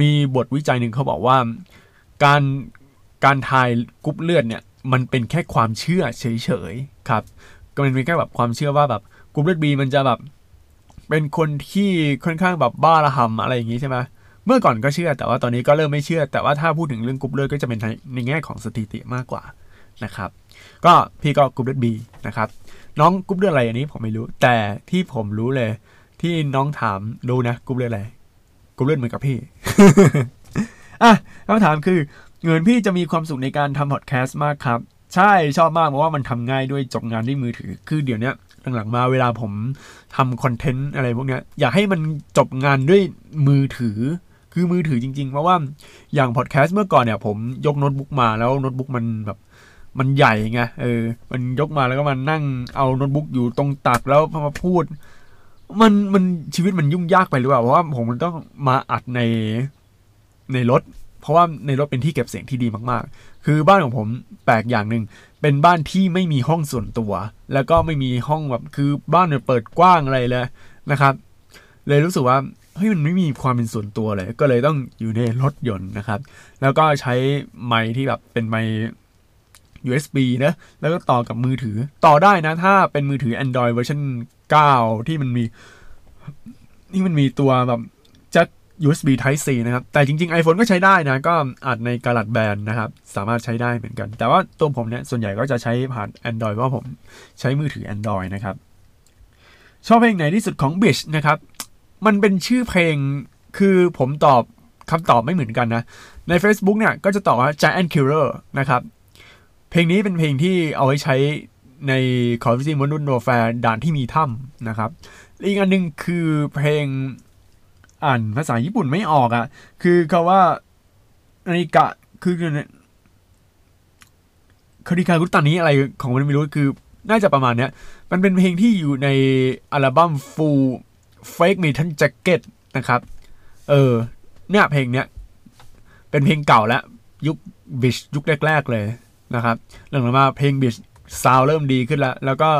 มีบทวิจัยหนึ่งเขาบอกว่า การการทายกรุ๊ปเลือดเนี่ยมันเป็นแค่ความเชื่อเฉยๆครับ ก็มันเป็นแค่แบบความเชื่อว่าแบบกรุ๊ปเลือดบีมันจะแบบ เป็นคนที่ค่อนข้างแบบบ้าระห่ำอะไรอย่างงี้ใช่ไหมเมื่อก่อนก็เชื่อแต่ว่าตอนนี้ก็เริ่มไม่เชื่อ แต่ว่าถ้าพูดถึงเรื่องกรุ๊ปเลือดก็จะเป็นในแง่ของสถิติมากกว่านะครับก็พี่ก็กรุ๊ปเลือดบีนะครับน้องกรุ๊ปเลือดอะไรอันนี้ผมไม่รู้ แต่ที่ผมรู้เลย ที่น้องถามรู้นะกรุ๊ปเลือดอะไรกรุ๊ปเลือดเหมือนกับพี่อะคำถามคือเหมือนพี่จะมีความสุขในการทำพอดแคสต์มากครับ ใช่ชอบมากเพราะว่ามันทำง่ายด้วยจบงานด้วยมือถือ คือเดี๋ยวนี้ หลังๆมาเวลาผมทำคอนเทนต์อะไรพวกเนี้ยอยากให้มันจบงานด้วยมือถือ คือมือถือจริงๆ เพราะว่าอย่างพอดแคสต์เมื่อก่อนเนี่ย ผมยกโน้ตบุ๊กมาแล้วโน้ตบุ๊กมันแบบมันใหญ่ไงเออ มันยกมาแล้วก็มานั่งเอาโน้ตบุ๊กอยู่ตรงตักแล้วมาพูด มันมันชีวิตมันยุ่งยากไปหรือเปล่าเพราะว่าผมมันต้องมาอัดในในรถ เพราะว่าในรถเป็นที่เก็บเสียงที่ดีมาก ๆ คือบ้านของผมแปลกอย่างหนึ่ง เป็นบ้านที่ไม่มีห้องส่วนตัว แล้วก็ไม่มีห้องแบบคือบ้านเนี่ยเปิดกว้างอะไรเลยนะครับ เลยรู้สึกว่าเฮ้ยมันไม่มีความเป็นส่วนตัวเลย ก็เลยต้องอยู่ในรถยนต์นะครับ แล้วก็ใช้ไมค์ที่แบบเป็นไมค์ USB นะแล้วก็ต่อกับมือถือต่อได้นะ ถ้าเป็นมือถือ Android เวอร์ชัน9 ที่มันมีที่มันมีตัวแบบ USB Type C นะครับ แต่จริง ๆ iPhone ก็ใช้ได้นะ ก็อัดในกระดาษแบนนะครับ สามารถใช้ได้เหมือนกัน แต่ว่าตัวผมเนี่ย ส่วนใหญ่ก็จะใช้ผ่าน Android เพราะผมใช้มือถือ Android นะครับ ชอบเพลงไหนที่สุดของ b i t c h นะครับ มันเป็นชื่อเพลง คือผมตอบคำตอบไม่เหมือนกันนะ ใน Facebook เนี่ย ก็จะตอบว่า Giant Killer นะครับ เพลงนี้เป็นเพลงที่เอาไว้ใช้ใน Call of Duty Modern Warfare ด่านที่มีถ้ำนะครับ อีกอันหนึ่งคือเพลง อ่านภาษาญี่ปุ่นไม่ออกอะ่ะ คือคาว่านาฬิกะคือคดีคารุตานี้อะไรของมันไม่รู้คือ น่าจะประมาณเนี้ย มันเป็นเพลงที่อยู่ในอัลบั้ม Full Fake Metal Jacket นะครับ เออ เนี่ยเพลงเนี้ย เป็นเพลงเก่าแล้ว ยุคบิชยุคแรก ๆ เลยนะครับหลังมาเพลงบิชซาวเริ่มดีขึ้นแล้ว แล้วก็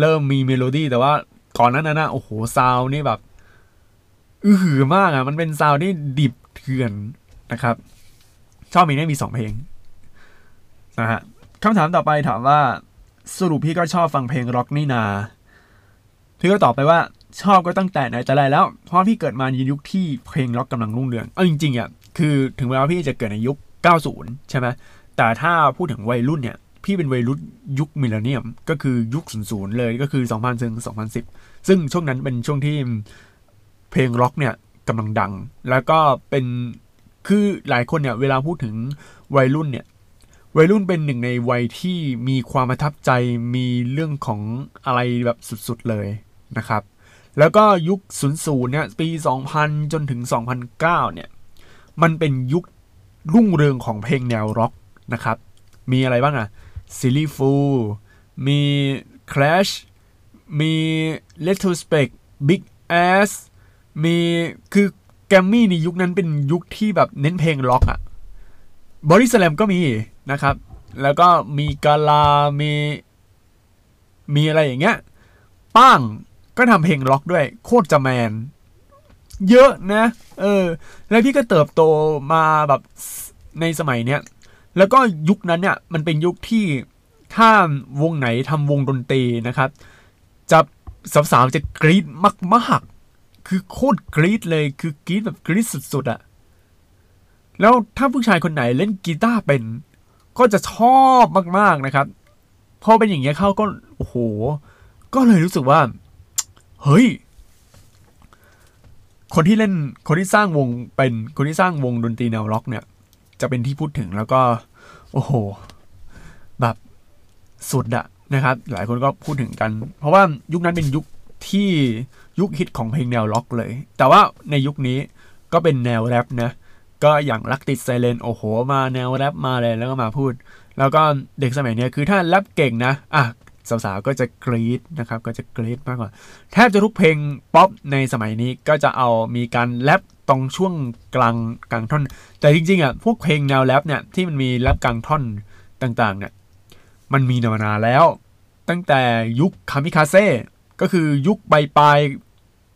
เริ่มมีเมโลดี้แต่ว่าก่อนนั้นนะโอ้โหซาวนี่แบบ อือหือมากอะ มันเป็นซาวที่ดิบเถื่อนนะครับ ชอบมีได้มีสองเพลงนะฮะคำถามต่อไปถามว่า สรุปพี่ก็ชอบฟังเพลงร็อกนี่นา พี่ก็ตอบไปว่า ชอบก็ตั้งแต่ไหนแต่ไรแล้ว เพราะพี่เกิดมาในยุคที่เพลงร็อกกำลังรุ่งเรืองเอาจริงๆอะคือถึงแม้ว่าพี่จะเกิดในยุค 90 ใช่ไหมแต่ถ้าพูดถึงวัยรุ่นเนี่ย พี่เป็นวัยรุ่นยุคมิลเลนเนียม ก็คือยุคศูนย์เลยก็คือ 2000ถึง2010 ซึ่งช่วงนั้นเป็นช่วงที่ เพลงร็อกเนี่ยกำลังดัง แล้วก็เป็นคือหลายคนเนี่ยเวลาพูดถึงวัยรุ่นเนี่ยวัยรุ่นเป็นหนึ่งในวัยที่มีความประทับใจมีเรื่องของอะไรแบบสุดๆเลยนะครับ แล้วก็ยุค 00 เนี่ยปี 2000 จนถึง 2009 เนี่ย มันเป็นยุครุ่งเรืองของเพลงแนวร็อกนะครับ มีอะไรบ้างอะ Silly Fools มี Clash มี Retrospect Big Ass มีคือแกรมมี่ในยุคนั้นเป็นยุคที่แบบเน้นเพลงร็อกอะบอดี้สแลมก็มีนะครับ แล้วก็มีกะลา มี มีอะไรอย่างเงี้ย ป้างก็ทำเพลงล็อกด้วย โคตรจะแมน เยอะนะ เออ แล้วพี่ก็เติบโตมาแบบในสมัยเนี้ย แล้วก็ยุคนั้นเนี่ยมันเป็นยุคที่ถ้าวงไหนทำวงดนตรีนะครับ จะสาวๆจะกรี๊ดมากๆ คือโคตรกรี๊ดเลยคือกรี๊ดแบบกรี๊ดสุดๆอะแล้วถ้าผู้ชายคนไหนเล่นกีตาร์เป็น ก็จะชอบมากๆนะครับพอเป็นอย่างเงี้ยเข้าก็โอ้โห ก็เลยรู้สึกว่า เฮ้ย คนที่เล่นคนที่สร้างวงเป็นคนที่สร้างวงดนตรีแนวร็อกเนี่ย จะเป็นที่พูดถึงแล้วก็ โอ้โห แบบสุดอะนะครับ หลายคนก็พูดถึงกัน เพราะว่ายุคนั้นเป็นยุค ที่ยุคฮิตของเพลงแนวล็อกเลย แต่ว่าในยุคนี้ก็เป็นแนวแรปนะ ก็อย่างรักติดไซเรนโอ้โห มาแนวแรปมาเลยแล้วก็มาพูด แล้วก็เด็กสมัยนี้คือถ้าแรปเก่งนะอะสาวๆก็จะกรี๊ดนะครับ ก็จะกรี๊ดมากกว่า แทบจะทุกเพลงป๊อปในสมัยนี้ก็จะเอามีการแรปตรงช่วงกลางกลางท่อน แต่จริงๆอะพวกเพลงแนวแรปเนี่ยที่มันมีแรปกลางท่อนต่างๆเนี่ยมันมีมานานแล้ว ตั้งแต่ยุคคามิคาเซ่ ก็คือยุคปลายปลาย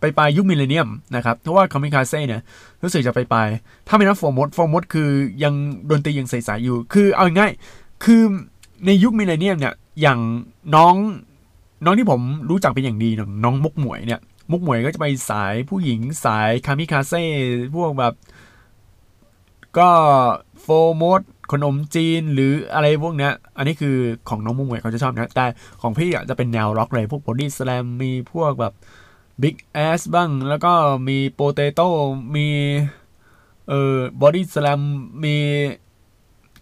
ไปปลายยุค millennium นะครับเพราะว่าคามิคาเซ่เนี่ยรู้สึกจะไปปลายถ้าไม่นับโฟร์มดโฟร์มดคือยังดนตรียังใสๆอยู่ คือเอาง่ายคือในยุค millennium เนี่ยอย่างน้องน้องที่ผมรู้จักเป็นอย่างดีน้องมุกหมวยเนี่ยมุกหมวยก็จะไปสายผู้หญิงสายคามิคาเซ่พวกแบบ ก็โฟร์มด ขนมจีนหรืออะไรพวกเนี้ย อันนี้คือของน้องมุกหมวยเขาจะชอบนะ แต่ของพี่อะจะเป็นแนวร็อกเลย พวกบอดี้สแลมมีพวกแบบบิ๊กแอสบ้าง แล้วก็มีโปเตโต้มีเอ่อบอดี้สแลมมี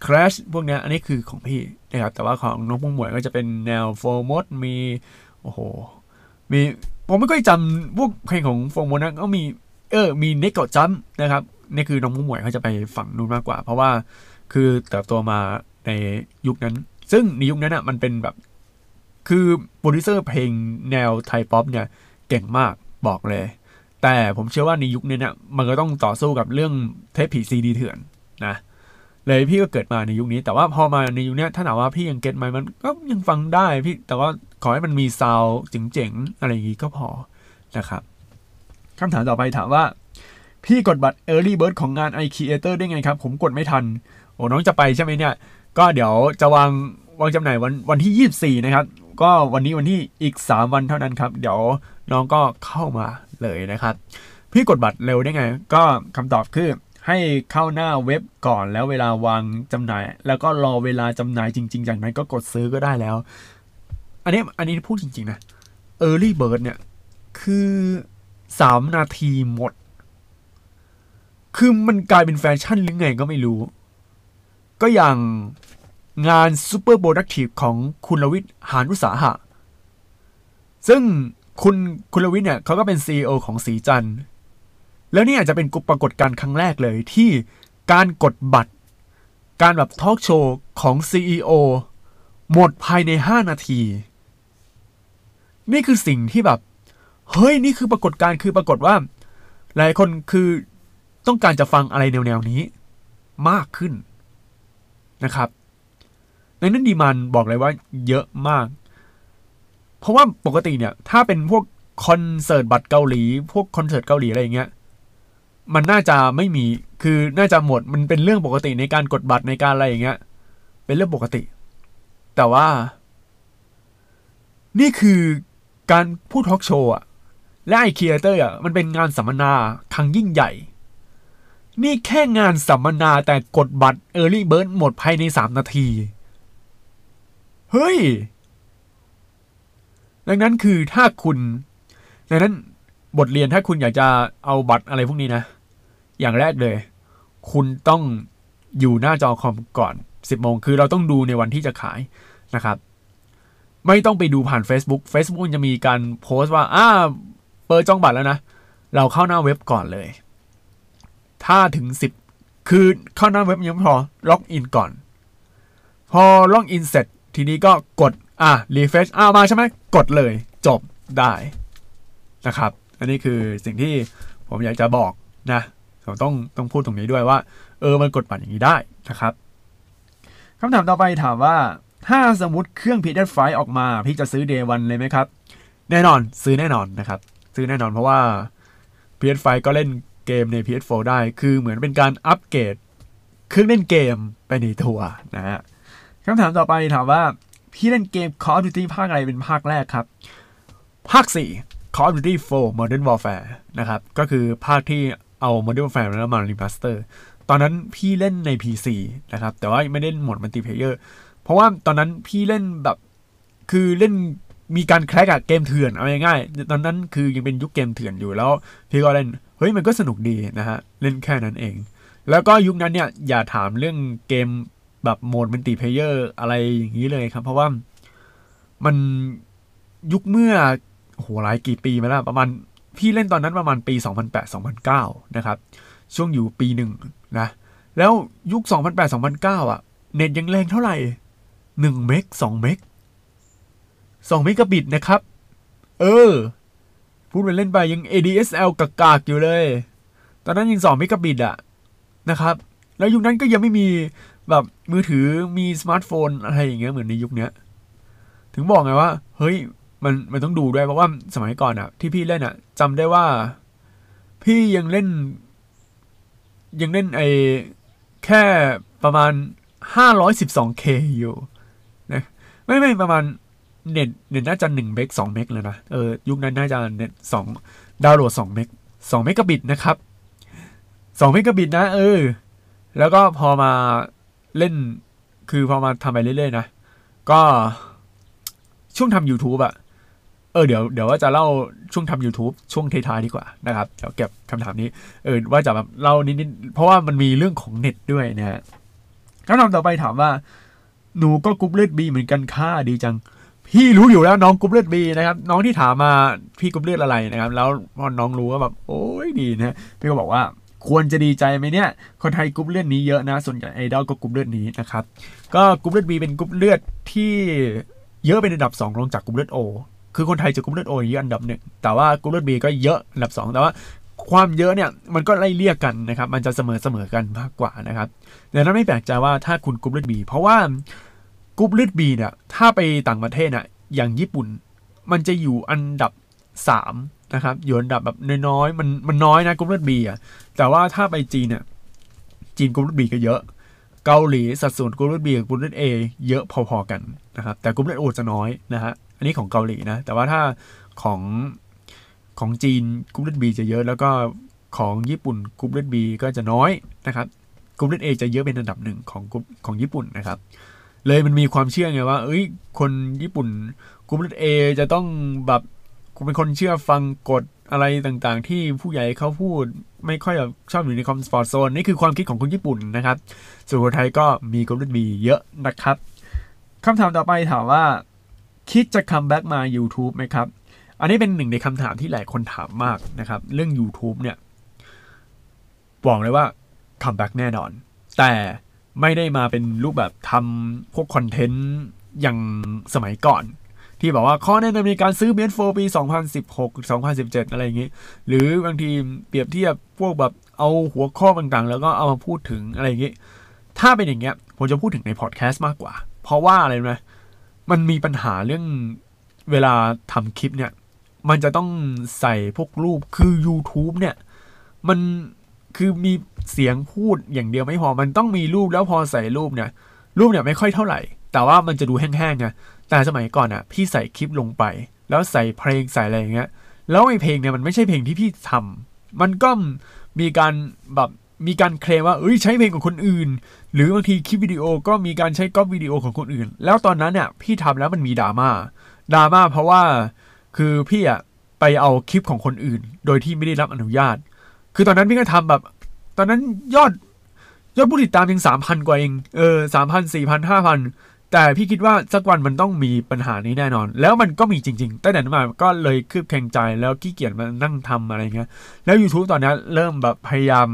Clash พวกเนี้ย อันนี้คือของพี่นะครับ แต่ว่าของน้องมุกหมวยก็จะเป็นแนวโฟร์มดมี โอ้โห มีผมไม่ค่อยจำพวกเพลงของโฟร์มดนะก็มีเออ มีเนโกะจัมพ์นะครับนี่คือน้องมุกหมวยเขาจะไปฝั่งนู้นมากกว่า เพราะว่า คือเติบโตมาในยุคนั้น ซึ่งในยุคนั้นอะมันเป็นแบบ คือโปรดิวเซอร์เพลงแนวไทยป๊อปเนี่ยเก่งมากบอกเลย แต่ผมเชื่อว่าในยุคนี้เนี่ยมันก็ต้องต่อสู้กับเรื่องเทปผีซีดีเถื่อนนะเลยพี่ก็เกิดมาในยุคนี้ แต่ว่าพอมาในยุคนี้ถ้าถามว่าพี่ยัง get ไหมมันก็ยังฟังได้พี่แต่ว่าขอให้มันมีซาวเจ๋งๆอะไรอย่างงี้ก็พอนะครับคำถามต่อไปถามว่า พี่กดบัตร Early Bird ของงาน i Creator ได้ไงครับ ผมกดไม่ทัน โอ้น้องจะไปใช่ไหมเนี่ย ก็เดี๋ยวจะวางวางจำหน่ายวันวันที่ 24 นะครับ ก็วันนี้วันที่อีก 3 วันเท่านั้นครับ เดี๋ยวน้องก็เข้ามาเลยนะครับ พี่กดบัตรเร็วได้ไง ก็คำตอบคือให้เข้าหน้าเว็บก่อนแล้วเวลาวางจำหน่าย แล้วก็รอเวลาจำหน่ายจริง ๆ จากนั้นก็กดซื้อก็ได้แล้ว อันนี้อันนี้พูดจริง ๆ นะ Early Bird เนี่ย คือ3นาทีหมด คือมันกลายเป็นแฟชั่นหรือไงก็ไม่รู้ ก็อย่างงาน Super Productive ของคุณลวิทย์หานุสาหะ ซึ่งคุณคุณลวิทย์เนี่ยเขาก็เป็น CEO ของสีจันแล้วนี่อาจจะเป็นปรากฏการณ์ครั้งแรกเลยที่การกดบัตร การแบบทอล์กโชว์ของ CEO หมดภายใน 5 นาที นี่คือสิ่งที่แบบ เฮ้ย นี่คือปรากฏการณ์คือปรากฏว่า หลายคนคือต้องการจะฟังอะไรแนวๆนี้มากขึ้น นะครับในนั้นดีมันบอกเลยว่าเยอะมาก เพราะว่าปกติเนี่ย ถ้าเป็นพวกคอนเสิร์ตบัตรเกาหลี พวกคอนเสิร์ตเกาหลีอะไรอย่างเงี้ย มันน่าจะไม่มี คือน่าจะหมด มันเป็นเรื่องปกติในการกดบัตรในการอะไรอย่างเงี้ย เป็นเรื่องปกติ แต่ว่า นี่คือการพูดทอล์กโชว์อะและไอเคียเตอร์อะมันเป็นงานสัมมนาครั้งยิ่งใหญ่ นี่แค่งานสัมมนาแต่กดบัตร Early Bird หมดภายใน 3 นาที เฮ้ย ดังนั้นคือถ้าคุณดังนั้นบทเรียนถ้าคุณอยากจะเอาบัตรอะไรพวกนี้นะ อย่างแรกเลย คุณต้องอยู่หน้าจอคอมก่อน 10โมงคือเราต้องดูในวันที่จะขายนะครับ ไม่ต้องไปดูผ่าน Facebook Facebook จะมีการโพสต์ว่า อ้า เปิดจองบัตรแล้วนะ เราเข้าหน้าเว็บก่อนเลย ถ้าถึง 10 คือเข้าหน้าเว็บยังไม่พอ login ก่อน พอ login เสร็จทีนี้ก็กดอะ refresh อ่ามาใช่ไหมกดเลยจบได้นะครับ อันนี้คือสิ่งที่ผมอยากจะบอกนะผมต้องต้องพูดตรงนี้ด้วยว่า เออมันกดบัตรอย่างนี้ได้นะครับคำถามต่อไปถามว่า ถ้าสมมติเครื่อง PS5 ออกมา พี่จะซื้อ Day 1เลยไหมครับ แน่นอนซื้อแน่นอนนะครับ ซื้อแน่นอนเพราะว่า PS5 ก็เล่น เกมใน PS4 ได้คือเหมือนเป็นการอัปเกรดเครื่องเล่นเกมไปในตัวนะฮะคำถามต่อไปถามว่า พี่เล่นเกม Call of Duty ภาคอะไรเป็นภาคแรกครับ ภาค 4 Call of Duty 4 Modern Warfare นะครับ ก็คือภาคที่เอา Modern Warfare แล้วมา remaster ตอนนั้นพี่เล่นใน PC นะครับ แต่ว่าไม่เล่นโหมด multiplayer เพราะว่าตอนนั้นพี่เล่นแบบคือเล่นมีการ crack อะเกมเถื่อนเอาง่ายๆตอนนั้นคือยังเป็นยุคเกมเถื่อนอยู่แล้ว พี่ก็เล่น เฮ้ยมันก็สนุกดีนะฮะ เล่นแค่นั้นเอง แล้วก็ยุคนั้นเนี่ยอย่าถามเรื่องเกมแบบโหมด multiplayer อะไรอย่างนี้เลยครับ เพราะว่ามันยุคเมื่อโหหลายกี่ปีมาแล้วประมาณพี่เล่นตอนนั้นประมาณปี 2008-2009 นะครับ ช่วงอยู่ปีหนึ่งนะ แล้วยุค 2008-2009 อะ เน็ตยังแรงเท่าไหร่ 1 เมก2เมก2เมกะบิตนะครับ เออ พูดไปเล่นไปยัง ADSL กากๆอยู่เลย ตอนนั้นยัง2เมกะบิตอะนะครับ แล้วยุคนั้นก็ยังไม่มีแบบมือถือมีสมาร์ทโฟนอะไรอย่างเงี้ยเหมือนในยุคเนี้ย ถึงบอกไงว่า เฮ้ยมันมันต้องดูด้วยเพราะว่าสมัยก่อนอะที่พี่เล่นอะจำได้ว่า พี่ยังเล่น ยังเล่นไอแค่ประมาณ 512K อยู่นะไม่ไม่ประมาณ เน็ตเน็ตน่าจะหนึ่งเมกสองเมกเลยนะ เออ ยุคนั้นน่าจะเน็ตสองดาวน์โหลดสองเมกสองเมกะบิตนะครับสองเมกะบิตนะ เออ แล้วก็พอมาเล่น คือพอมาทำไปเรื่อยๆนะ ก็ช่วงทำ YouTube อะเออเดี๋ยวเดี๋ยวว่าจะเล่าช่วงทำ YouTube ช่วงท้ายดีกว่านะครับ เดี๋ยวเก็บคำถามนี้เออว่าจะแบบเล่านิดๆเพราะว่ามันมีเรื่องของเน็ตด้วยนะฮะคำถามต่อไปถามว่า หนูก็กรุ๊ปเลือดบีเหมือนกันค่ะดีจัง พี่รู้อยู่แล้วน้องกรุ๊ปเลือดบีนะครับ น้องที่ถามมาพี่กรุ๊ปเลือดอะไรนะครับ แล้วพอน้องรู้ว่าแบบโอ้ยดีนะพี่ก็บอกว่าควรจะดีใจไหมเนี่ย คนไทยกรุ๊ปเลือดบีเยอะนะ ส่วนใหญ่ไอดอลก็กรุ๊ปเลือดบีนะครับ ก็กรุ๊ปเลือดบีเป็นกรุ๊ปเลือดที่เยอะเป็นอันดับสองรองจากกรุ๊ปเลือดโอคือคนไทยจะกรุ๊ปเลือดโอเยอะอันดับหนึ่งแต่ว่ากรุ๊ปเลือดบีก็เยอะอันดับสองแต่ว่าความเยอะเนี่ยมันก็ไล่เลี่ยกันนะครับ มันจะเสมอเสมอกันมากกว่านะครับดังนั้นไม่แปลกใจว่าถ้าคุณกรุ๊ปเลือดบีเพราะว่า กรุ๊ปเลือดบีเนี่ยถ้าไปต่างประเทศน่ะอย่างญี่ปุ่น มันจะอยู่อันดับสามนะครับอยู่อันดับแบบน้อยๆมันมันน้อยนะกรุ๊ปเลือดบีอะแต่ว่าถ้าไปจีนเนี่ยจีนกรุ๊ปเลือดบีก็เยอะ เกาหลีสัดส่วนกรุ๊ปเลือดบีกับกรุ๊ปเลือดเอเยอะพอๆกันนะครับแต่กรุ๊ปเลือดโอจะน้อยนะฮะอันนี้ของเกาหลีนะแต่ว่าถ้าของของจีนกรุ๊ปเลือดบีจะเยอะ แล้วก็ของญี่ปุ่นกรุ๊ปเลือดบีก็จะน้อยนะครับกรุ๊ปเลือดเอจะเยอะเป็นอันดับหนึ่งของกรุ๊ปของญี่ปุ่นนะครับ เลยมันมีความเชื่อไงว่า เอ้ย คนญี่ปุ่นกรุ๊ปเลือดเอจะต้องแบบเป็นคนเชื่อฟังกฎอะไรต่างๆ ที่ผู้ใหญ่เขาพูดไม่ค่อยแบบชอบอยู่ใน comfort zone นี่คือความคิดของคนญี่ปุ่นนะครับ ส่วนคนไทยก็มีกรุ๊ปเลือดบีเยอะนะครับคำถามต่อไปถามว่า คิดจะคัมแบ็กมา YouTube ไหมครับ อันนี้เป็นหนึ่งในคำถามที่หลายคนถามมากนะครับ เรื่อง YouTube เนี่ยบอกเลยว่าคัมแบ็กแน่นอน แต่ ไม่ได้มาเป็นรูปแบบทำพวกคอนเทนต์อย่างสมัยก่อน ที่บอกว่าข้อแนะนำในการซื้อ PS4 ปี 2016 2017 อะไรอย่างนี้ หรือบางทีเปรียบเทียบพวกแบบเอาหัวข้อต่างๆ แล้วก็เอามาพูดถึงอะไรอย่างนี้ ถ้าเป็นอย่างเงี้ยผมจะพูดถึงในพอดแคสต์มากกว่า เพราะว่าอะไรนะมันมีปัญหาเรื่องเวลาทำคลิปเนี่ย มันจะต้องใส่พวกรูปคือ YouTube เนี่ย มัน คือมีเสียงพูดอย่างเดียวไม่พอมันต้องมีรูปแล้วพอใส่รูปเนี่ย รูปเนี่ยไม่ค่อยเท่าไหร่ แต่ว่ามันจะดูแห้งๆไงแต่สมัยก่อนอะ พี่ใส่คลิปลงไป แล้วใส่เพลงใส่อะไรอย่างเงี้ยแล้วไอ้เพลงเนี่ยมันไม่ใช่เพลงที่พี่ทำมันก็มีการแบบมีการเคลมว่าเอ้ยใช้เพลงของคนอื่น หรือบางทีคลิปวิดีโอก็มีการใช้ก๊อปวิดีโอของคนอื่น แล้วตอนนั้นเนี่ยพี่ทำแล้วมันมีดราม่าดราม่าเพราะว่าคือพี่อะไปเอาคลิปของคนอื่น โดยที่ไม่ได้รับอนุญาต คือตอนนั้นพี่ก็ทำแบบ ตอนนั้นยอดยอดผู้ติดตามยังสามพันกว่าเอง เออสามพันสี่พันห้าพันแต่พี่คิดว่าสักวันมันต้องมีปัญหานี้แน่นอน แล้วมันก็มีจริงๆตั้งแต่นั้นมาก็เลยคืบแข่งใจแล้วขี้เกียจมานั่งทำอะไรเงี้ย แล้ว YouTube ตอนนี้เริ่มแบบพยายาม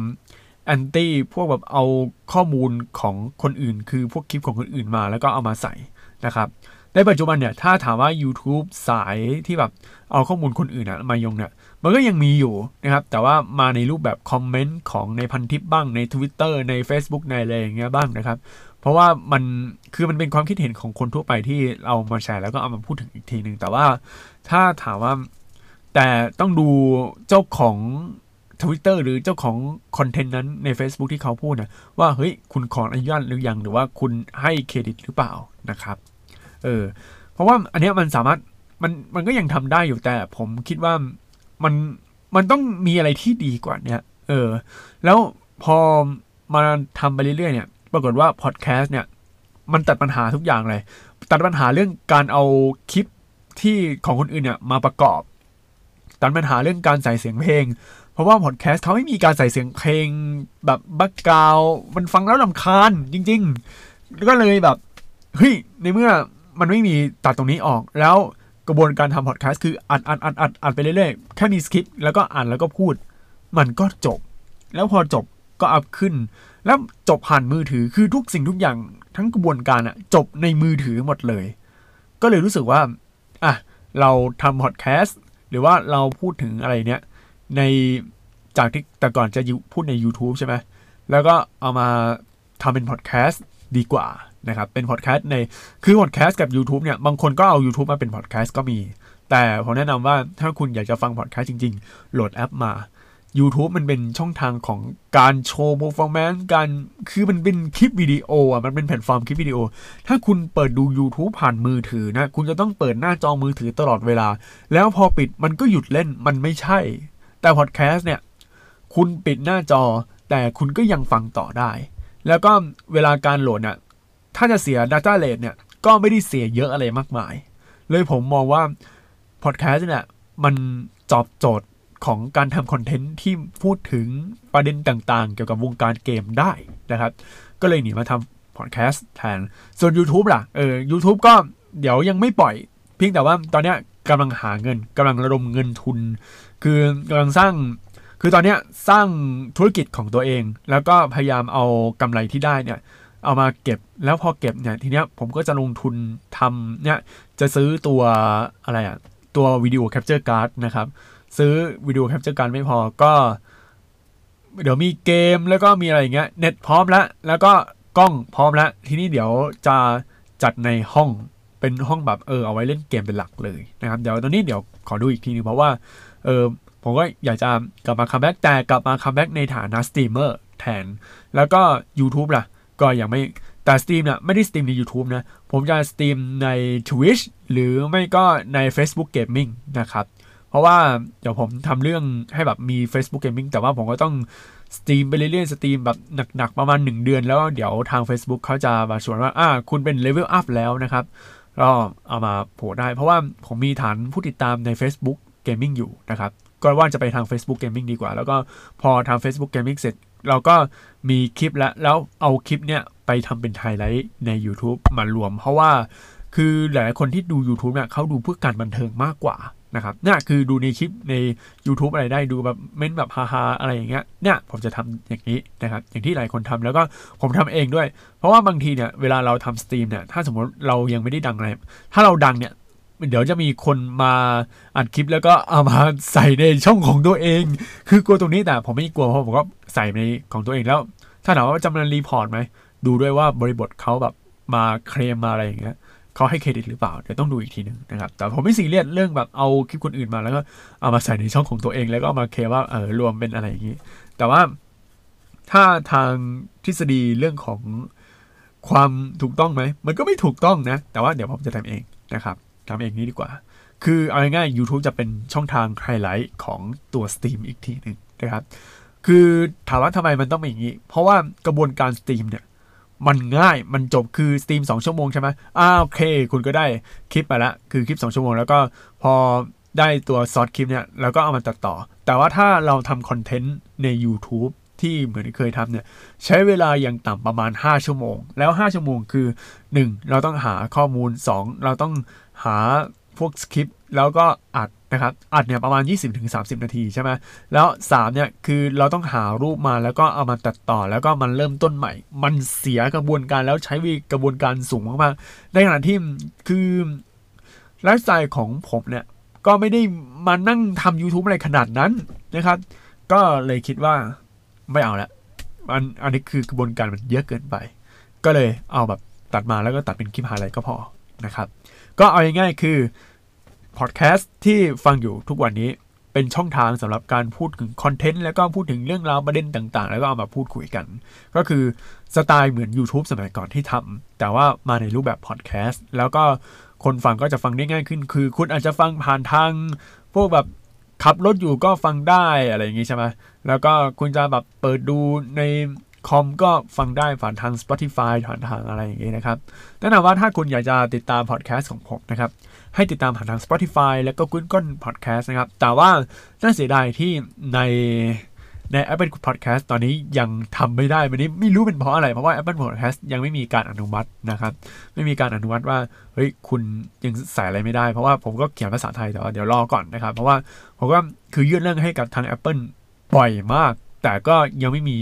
แอนตี้พวกแบบเอาข้อมูลของคนอื่น คือพวกคลิปของคนอื่นมาแล้วก็เอามาใส่นะครับ ในปัจจุบันเนี่ย ถ้าถามว่า YouTube สายที่แบบเอาข้อมูลคนอื่นอะมายงเนี่ย มันก็ยังมีอยู่นะครับ แต่ว่ามาในรูปแบบคอมเมนต์ของในพันทิปบ้างใน Twitter ใน Facebook ในอะไรอย่างเงี้ยบ้างนะครับ เพราะว่ามันคือมันเป็นความคิดเห็นของคนทั่วไปที่เอามาแชร์แล้วก็เอามาพูดถึงอีกทีหนึ่งแต่ว่าถ้าถามว่าแต่ต้องดูเจ้าของ Twitter หรือเจ้าของคอนเทนต์นั้นใน Facebook ที่เขาพูดนะว่า เฮ้ย คุณขออนุญาตหรือยัง หรือว่าคุณให้เครดิตหรือเปล่านะครับเออเพราะว่าอันนี้มันสามารถมันมันก็ยังทำได้อยู่แต่ผมคิดว่า มันมันต้องมีอะไรที่ดีกว่าเนี้ยเออ แล้วพอมาทำไปเรื่อยๆเนี่ย ปรากฏว่าพอดแคสต์เนี่ย มันตัดปัญหาทุกอย่างเลย ตัดปัญหาเรื่องการเอาคลิปที่ของคนอื่นเนี่ยมาประกอบ ตัดปัญหาเรื่องการใส่เสียงเพลง เพราะว่าพอดแคสต์เขาไม่มีการใส่เสียงเพลง แบบ background มันฟังแล้วรำคาญจริง ๆ ก็เลยแบบเฮ้ยในเมื่อมันไม่มีตัดตรงนี้ออกแล้ว กระบวนการทำพอดแคสต์คืออัดอัดอัดอัดอัดไปเรื่อยๆ แค่มีสคริปต์แล้วก็อ่านแล้วก็พูด มันก็จบ แล้วพอจบก็อัพขึ้น แล้วจบผ่านมือถือคือทุกสิ่งทุกอย่างทั้งกระบวนการอะจบในมือถือหมดเลย ก็เลยรู้สึกว่าอะเราทำพอดแคสต์หรือว่าเราพูดถึงอะไรเนี้ยในจากที่แต่ก่อนจะพูดใน YouTube ใช่ไหมแล้วก็เอามาทำเป็นพอดแคสต์ดีกว่า นะครับเป็นพอดแคสต์ในคือพอดแคสต์กับ YouTube เนี่ยบางคนก็เอา YouTube มาเป็นพอดแคสต์ก็มี แต่ผมแนะนำว่าถ้าคุณอยากจะฟังพอดแคสต์จริง ๆ โหลดแอปมา YouTube มันเป็นช่องทางของการโชว์ performance การคือมันเป็นคลิปวิดีโออะมันเป็นแพลตฟอร์มคลิปวิดีโอ ถ้าคุณเปิดดู YouTube ผ่านมือถือนะ คุณจะต้องเปิดหน้าจอมือถือตลอดเวลา แล้วพอปิดมันก็หยุดเล่นมันไม่ใช่ แต่พอดแคสต์เนี่ย คุณปิดหน้าจอ แต่คุณก็ยังฟังต่อได้ แล้วก็เวลาการโหลดเนี่ย ถ้าจะเสีย Data Rate เนี่ย ก็ไม่ได้เสียเยอะอะไรมากมาย เลยผมมองว่าพอดแคสต์เนี่ยมันตอบโจทย์ของการทำคอนเทนต์ที่พูดถึงประเด็นต่างๆ เกี่ยวกับวงการเกมได้นะครับ ก็เลยหนีมาทำพอดแคสต์แทน ส่วน YouTube ล่ะ เออ YouTube ก็เดี๋ยวยังไม่ปล่อย เพียงแต่ว่าตอนนี้กำลังหาเงินกำลังระดมเงินทุน คือกำลังสร้าง คือตอนนี้สร้างธุรกิจของตัวเอง แล้วก็พยายามเอากำไรที่ได้เนี่ย เอามาเก็บแล้วพอเก็บเนี่ยทีเนี้ยผมก็จะลงทุนทำเนี่ยจะซื้อตัวอะไรอะตัว video capture card นะครับ ซื้อ video capture card ไม่พอก็ เดี๋ยวมีเกมแล้วก็มีอะไรอย่างเงี้ยเน็ตพร้อมแล้วแล้วก็กล้องพร้อมแล้วทีนี้เดี๋ยวจะจัดในห้องเป็นห้องแบบเออเอาไว้เล่นเกมเป็นหลักเลยนะครับ เดี๋ยวตอนนี้เดี๋ยวขอดูอีกทีนึงเพราะว่าเออผมก็อยากจะกลับมาคัมแบ็กแต่กลับมาคัมแบ็กในฐานะสตรีมเมอร์แทน แล้วก็ YouTube ล่ะ ก็ยังไม่แต่สตรีมเนี่ยไม่ได้สตรีมใน YouTube นะ ผมจะสตรีมใน Twitch หรือไม่ก็ใน Facebook Gaming นะครับ เพราะว่าเดี๋ยวผมทำเรื่องให้แบบมี Facebook Gaming แต่ว่าผมก็ต้องสตรีมไปเรื่อยๆ สตรีมแบบหนักๆ ประมาณ 1 เดือน แล้วเดี๋ยวทาง Facebook เขาจะมาชวนว่า อ่า คุณเป็น level up แล้วนะครับก็เอามาโผล่ได้ เพราะว่าผมมีฐานผู้ติดตามใน Facebook Gaming อยู่นะครับ ก็ว่าจะไปทาง Facebook Gaming ดีกว่า แล้วก็พอทำ Facebook Gaming เสร็จ เราก็มีคลิปแล้วแล้วเอาคลิปเนี้ยไปทำเป็นไฮไลท์ใน YouTube มารวม เพราะว่าคือหลายคนที่ดู YouTube เนี่ยเขาดูเพื่อการบันเทิงมากกว่านะครับนี่คือดูในคลิปใน YouTube อะไรได้ดูแบบเม้นแบบฮาๆอะไรอย่างเงี้ยเนี่ยผมจะทำอย่างนี้นะครับอย่างที่หลายคนทำแล้วก็ผมทำเองด้วย เพราะว่าบางทีเนี่ยเวลาเราทำสตรีมเนี่ยถ้าสมมติเรายังไม่ได้ดังอะไรถ้าเราดังเนี่ย เดี๋ยวจะมีคนมาอัดคลิปแล้วก็เอามาใส่ในช่องของตัวเอง คือกลัวตรงนี้แต่ผมไม่กลัวเพราะผมก็ใส่ในของตัวเองแล้ว ถ้าถามว่าจำนวน report ไหมดูด้วยว่าบริบทเขาแบบมาเคลมมาอะไรอย่างเงี้ยเขาให้เครดิตหรือเปล่าเดี๋ยวต้องดูอีกทีหนึ่งนะครับแต่ผมไม่ซีเรียสเรื่องแบบเอาคลิปคนอื่นมาแล้วก็เอามาใส่ในช่องของตัวเอง แล้วก็มาเคลมว่าเออรวมเป็นอะไรอย่างนี้แต่ว่าถ้าทางทฤษฎีเรื่องของความถูกต้องไหมมันก็ไม่ถูกต้องนะ แต่ว่าเดี๋ยวผมจะทำเองนะครับ ทำเองนี้ดีกว่า คือเอาง่ายๆ YouTube จะเป็นช่องทางไฮไลท์ของตัว stream อีกทีหนึ่งนะครับ คือถามว่าทำไมมันต้องเป็นอย่างนี้ เพราะว่ากระบวนการ stream เนี่ย มันง่าย มันจบ คือ stream 2ชั่วโมงใช่ไหมอ้าโอเค คุณก็ได้คลิปไปละ คือคลิป 2 ชั่วโมง แล้วก็พอได้ตัวซอสคลิปเนี่ยแล้วก็เอามาตัดต่อ แต่ว่าถ้าเราทำคอนเทนต์ใน YouTube ที่เหมือนเคยทำเนี่ยใช้เวลาอย่างต่ำประมาณ 5 ชั่วโมง แล้ว 5 ชั่วโมงคือ 1 เราต้องหาข้อมูล 2 เราต้อง หาพวกสคริปต์แล้วก็อัดนะครับ อัดเนี่ยประมาณ 20-30 นาทีใช่ไหมแล้ว3เนี่ยคือเราต้องหารูปมาแล้วก็เอามาตัดต่อแล้วก็มันเริ่มต้นใหม่ มันเสียกระบวนการแล้วใช้วีกระบวนการสูงมากๆในขณะที่คือไลฟ์สไตล์ของผมเนี่ยก็ไม่ได้มานั่งทำ YouTube อะไรขนาดนั้นนะครับ ก็เลยคิดว่าไม่เอาละอันอันนี้คือกระบวนการมันเยอะเกินไป ก็เลยเอาแบบตัดมาแล้วก็ตัดเป็นคลิปไฮไลท์ก็พอนะครับ ก็เอาง่ายๆคือพอดแคสต์ที่ฟังอยู่ทุกวันนี้เป็นช่องทางสำหรับการพูดถึงคอนเทนต์แล้วก็พูดถึงเรื่องราวประเด็นต่างๆ แล้วก็เอามาพูดคุยกัน ก็คือสไตล์เหมือน YouTube สมัยก่อนที่ทำแต่ว่ามาในรูปแบบพอดแคสต์แล้วก็คนฟังก็จะฟังได้ง่ายขึ้น คือคุณอาจจะฟังผ่านทาง พวกแบบขับรถอยู่ก็ฟังได้อะไรอย่างงี้ใช่ไหมแล้วก็คุณจะแบบเปิดดูใน คอมก็ฟังได้ผ่านทาง Spotify ผ่านทางอะไรอย่างงี้นะครับแนะนำว่าถ้าคุณอยากจะติดตามพอดแคสต์ของผมนะครับ ให้ติดตามผ่านทาง Spotify แล้วก็ Google Podcast นะครับ แต่ว่าน่าเสียดายที่ในใน Apple Podcast ตอนนี้ยังทำไม่ได้วันนี้ไม่รู้เป็นเพราะอะไร เพราะว่า Apple Podcast ยังไม่มีการอนุมัตินะครับ ไม่มีการอนุมัติว่า เฮ้ย คุณยังใส่อะไรไม่ได้ เพราะว่าผมก็เขียนภาษาไทยแต่ว่าเดี๋ยวรอก่อนนะครับ เพราะว่าผมก็คือยื่นเรื่องให้กับทาง Apple บ่อยมาก แต่ก็ยังไม่มี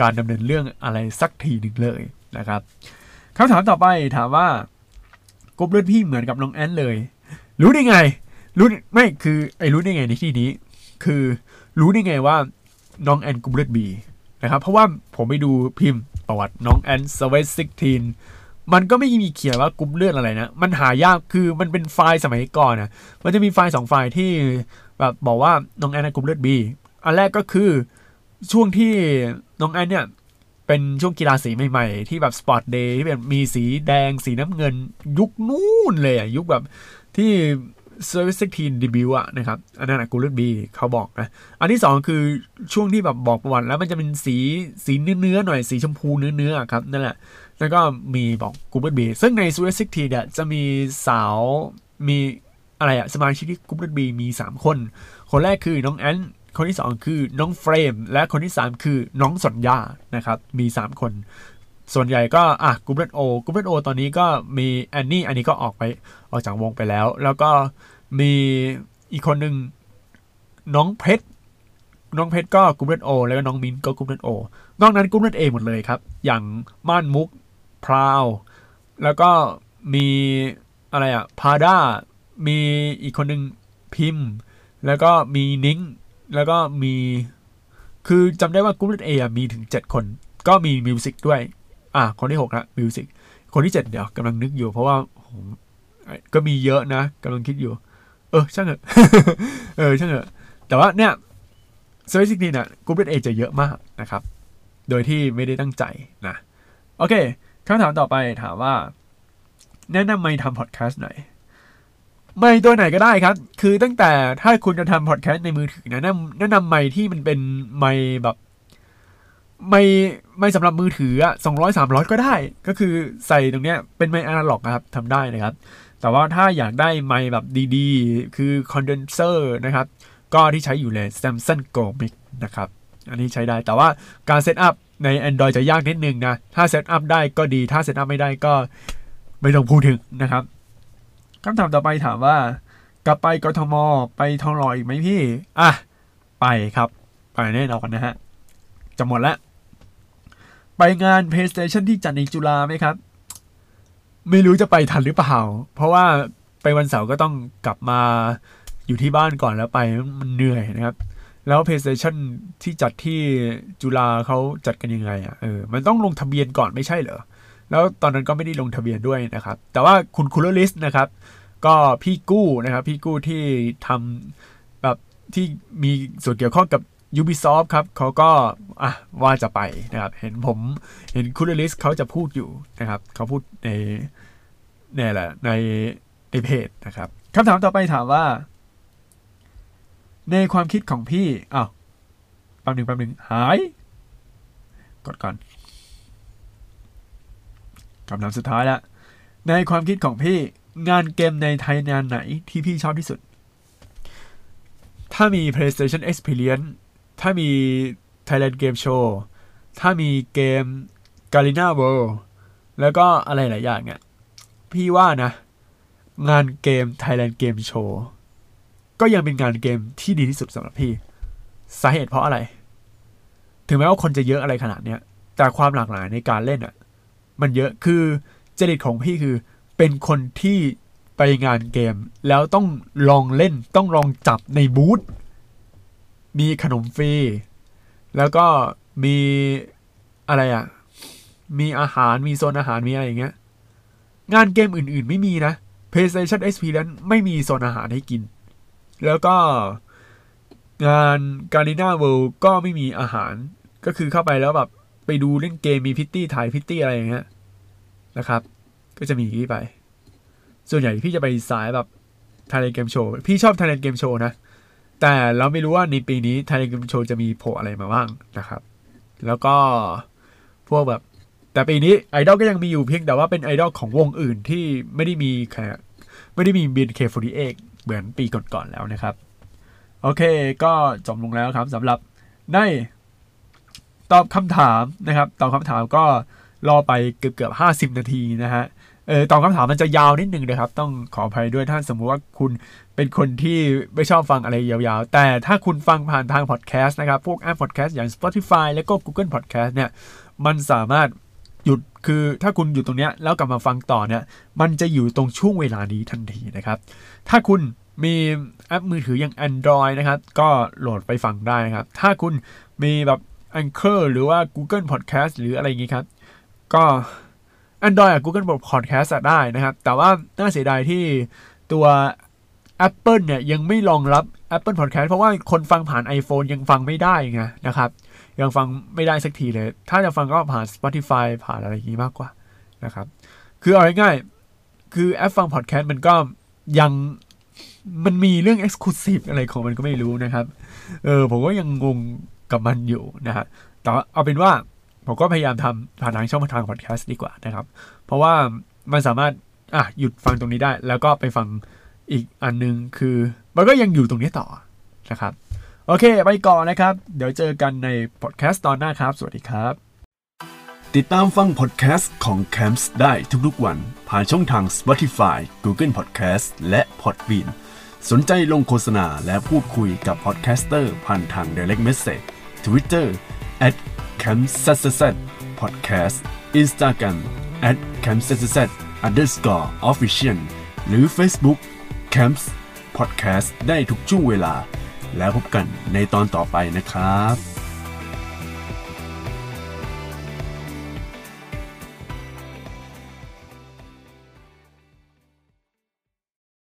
การดำเนินเรื่องอะไรสักทีหนึ่งเลยนะครับคำถามต่อไปถามว่ากบเลือดพี่เหมือนกับน้องแอนเลย รู้ได้ไง รู้ไม่คือไอ้รู้ได้ไงในที่นี้ คือรู้ได้ไงว่าน้องแอนกุมเลือดบีนะครับเพราะว่าผมไปดูพิมพ์ประวัติน้องแอน Sweat Sixteen มันก็ไม่มีเขียนว่ากลุ่มเลือดอะไรนะ มันหายากคือมันเป็นไฟล์สมัยก่อนนะมันจะมีไฟล์สองไฟล์ที่แบบบอกว่าน้องแอนกลุ่มเลือดบีอันแรกก็คือ ช่วงที่น้องแอนเนี่ย เป็นช่วงกีฬาสีใหม่ๆ ที่แบบ sport day ที่แบบมีสีแดงสีน้ำเงิน ยุคนู่นเลยอะยุคแบบที่ Sweat Sixteen debut อะนะครับ อันนั้นอะกูเลตบีเขาบอกนะ อันที่สองคือช่วงที่แบบบอกประวัติแล้วมันจะเป็นสีสีเนื้อๆหน่อยสีชมพูเนื้อๆครับ นั่นแหละ แล้วก็มีบอกกูเลตบีซึ่งในซูเปอร์ซิกทีเนี่ยจะมีสาวมีอะไรอะสมาชิกที่กูเลตบีมี 3 คน คนแรกคือน้องแอน คนที่ 2 คือน้องเฟม และคนที่ 3 คือน้องซอนญ่านะครับ มี 3 คน ส่วนใหญ่ก็อะกูเบรตโอกูเบรตโอตอนนี้ก็มีแอนนี่อันนี้ก็ออกไปออกจากวงไปแล้ว แล้วก็มีอีกคนหนึ่งน้องเพชรน้องเพชรก็กูเบรตโอแล้วก็น้องมินก็กูเบรตโอนอกนั้นกูเบรตเอหมดเลยครับ อย่างม่านมุกพราว แล้วก็มีอะไรอะพาด้ามีอีกคนหนึ่งพิมพ์ แล้วก็มีนิ้ง แล้วก็มี คือจำได้ว่ากรุ๊ปเอมีถึง7คน ก็มีมิวสิกด้วย อะคนที่6ละมิวสิกคนที่7เดี๋ยวกำลังนึกอยู่เพราะว่าก็มีเยอะนะกำลังคิดอยู่ เออ ช่างเถอะเออช่างเถอะแต่ว่าเนี่ย Sweat Sixteen นี่นะกรุ๊ปเอจะเยอะมากนะครับ โดยที่ไม่ได้ตั้งใจนะ โอเคคำถามต่อไปถามว่า แนะนำไมค์ทำพอดแคสต์ไหน ไมค์ตัวไหนก็ได้ครับ คือตั้งแต่ถ้าคุณจะทำพอดแคสต์ในมือถือนะแนะนำไมค์ที่มันเป็นไมค์แบบไมค์ไมค์สำหรับมือถืออะสองร้อยสามร้อยก็ได้ ก็คือใส่ตรงเนี้ยเป็นไมค์อนาล็อกนะครับทำได้นะครับ แต่ว่าถ้าอยากได้ไมค์แบบดีๆ คือคอนเดนเซอร์นะครับ ก็ที่ใช้อยู่เลย Samsung Go Mic นะครับ อันนี้ใช้ได้แต่ว่าการ setup ใน Android จะยากนิดนึงนะ ถ้า setup ได้ก็ดี ถ้า setup ไม่ได้ก็ไม่ต้องพูดถึงนะครับ คำถามต่อไปถามว่า กลับไปกทมไปทองหล่ออีกไหมพี่ อะ ไปครับ ไปแน่นอนนะฮะจะหมดแล้วไปงาน PlayStation ที่จัดในจุฬาไหมครับ ไม่รู้จะไปทันหรือเปล่า เพราะว่าไปวันเสาร์ก็ต้องกลับมาอยู่ที่บ้านก่อนแล้วไปมันเหนื่อยนะครับ แล้ว PlayStation ที่จัดที่จุฬาเขาจัดกันยังไงอะเออมันต้องลงทะเบียนก่อนไม่ใช่เหรอแล้วตอนนั้นก็ไม่ได้ลงทะเบียนด้วยนะครับ แต่ว่าคุณคูลลิสนะครับ ก็พี่กู้นะครับ พี่กู้ที่ทำแบบที่มีส่วนเกี่ยวข้องกับ Ubisoft ครับเขาก็อะว่าจะไปนะครับ เห็นผมเห็นคูลลิสเขาจะพูดอยู่นะครับเขาพูดในเนี่ยแหละในในเพจนะครับคำถามต่อไปถามว่า ในความคิดของพี่อ้าวแป๊บหนึ่งแป๊บหนึ่งหาย กดก่อนคำถามสุดท้ายละในความคิดของพี่ งานเกมในไทยงานไหนที่พี่ชอบที่สุด ถ้ามี PlayStation Experience ถ้ามี Thailand Game Show ถ้ามีเกม Garena World แล้วก็อะไรหลายอย่างเนี่ยพี่ว่านะ งานเกม Thailand Game Show ก็ยังเป็นงานเกมที่ดีที่สุดสำหรับพี่ สาเหตุเพราะอะไร ถึงแม้ว่าคนจะเยอะอะไรขนาดเนี้ยแต่ความหลากหลายในการเล่นอะมันเยอะคือจริตของพี่คือ เป็นคนที่ไปงานเกม แล้วต้องลองเล่นต้องลองจับในบูธมีขนมฟรี แล้วก็มีอะไรอะ่ะ มีอาหารมีโซนอาหารมีอะไรอย่างเงี้ย งานเกมอื่นๆไม่มีนะ PlayStation Experience ไม่มีโซนอาหารให้กิน แล้วก็งาน g a r d e n a World ก็ไม่มีอาหาร ก็คือเข้าไปแล้วแบบไปดูเล่นเกมมีพริตตี้ถ่ายพริตตี้อะไรอย่างเงี้ยนะครับ ก็จะมีที่ไป ส่วนใหญ่พี่จะไปสายแบบ Thailand Game Show พี่ชอบ Thailand Game Show นะ แต่เราไม่รู้ว่าในปีนี้ Thailand Game Show จะมีโผล่อะไรมาบ้างนะครับ แล้วก็พวกแบบ แต่ปีนี้ไอดอลก็ยังมีอยู่เพียงแต่ว่าเป็นไอดอลของวงอื่นที่ไม่ได้มีแค่ไม่ได้มีบีนเคฟอรีเอกเหมือนปีก่อนๆแล้วนะครับ โอเคก็จบลงแล้วครับสำหรับได้ตอบคำถามนะครับ ตอบคำถามก็รอไปเกือบเกือบห้าสิบนาทีนะฮะ เออตอบคำถามมันจะยาวนิดนึงนะครับ ต้องขออภัยด้วยถ้าสมมุติว่าคุณเป็นคนที่ไม่ชอบฟังอะไรยาวๆ แต่ถ้าคุณฟังผ่านทางพอดแคสต์นะครับ พวกแอปพอดแคสต์อย่าง Spotify แล้วก็ Google Podcast เนี่ย มันสามารถหยุดคือถ้าคุณอยู่ตรงเนี้ยแล้วกลับมาฟังต่อเนี่ย มันจะอยู่ตรงช่วงเวลานี้ทันทีนะครับ ถ้าคุณมีแอปมือถืออย่าง Android นะครับ ก็โหลดไปฟังได้นะครับ ถ้าคุณมีแบบ Anchor หรือว่า Google Podcast หรืออะไรอย่างงี้ครับ ก็ Android กับ Google Podcast ได้นะครับ แต่ว่าน่าเสียดายที่ตัว Apple เนี่ยยังไม่รองรับ Apple Podcast เพราะว่าคนฟังผ่าน iPhone ยังฟังไม่ได้ไงนะครับ ยังฟังไม่ได้สักทีเลย ถ้าจะฟังก็ผ่าน Spotify ผ่านอะไรอย่างนี้มากกว่านะครับ คือเอาง่ายๆคือแอปฟังพอดแคสต์มันก็ยังมันมีเรื่อง Exclusive อะไรของมันก็ไม่รู้นะครับ เออผมก็ยังงงกับมันอยู่นะฮะแต่เอาเป็นว่า ผมก็พยายามทำผ่านทางช่องทางพอดแคสต์ดีกว่านะครับ เพราะว่ามันสามารถอะหยุดฟังตรงนี้ได้ แล้วก็ไปฟังอีกอันนึงคือ มันก็ยังอยู่ตรงนี้ต่อนะครับ โอเค ไปก่อนนะครับ เดี๋ยวเจอกันในพอดแคสต์ตอนหน้าครับ สวัสดีครับ ติดตามฟังพอดแคสต์ของ Camps ได้ทุกๆวัน ผ่านช่องทาง Spotify Google Podcast และ Podbean สนใจลงโฆษณาและพูดคุยกับ podcaster ผ่านทาง Direct Message Twitter at c a m p s podcast Instagram at c a m p s underscore official หรือ Facebook Camps Podcast ได้ทุกช่วงเวลา แล้วพบกันในตอนต่อไปนะครับ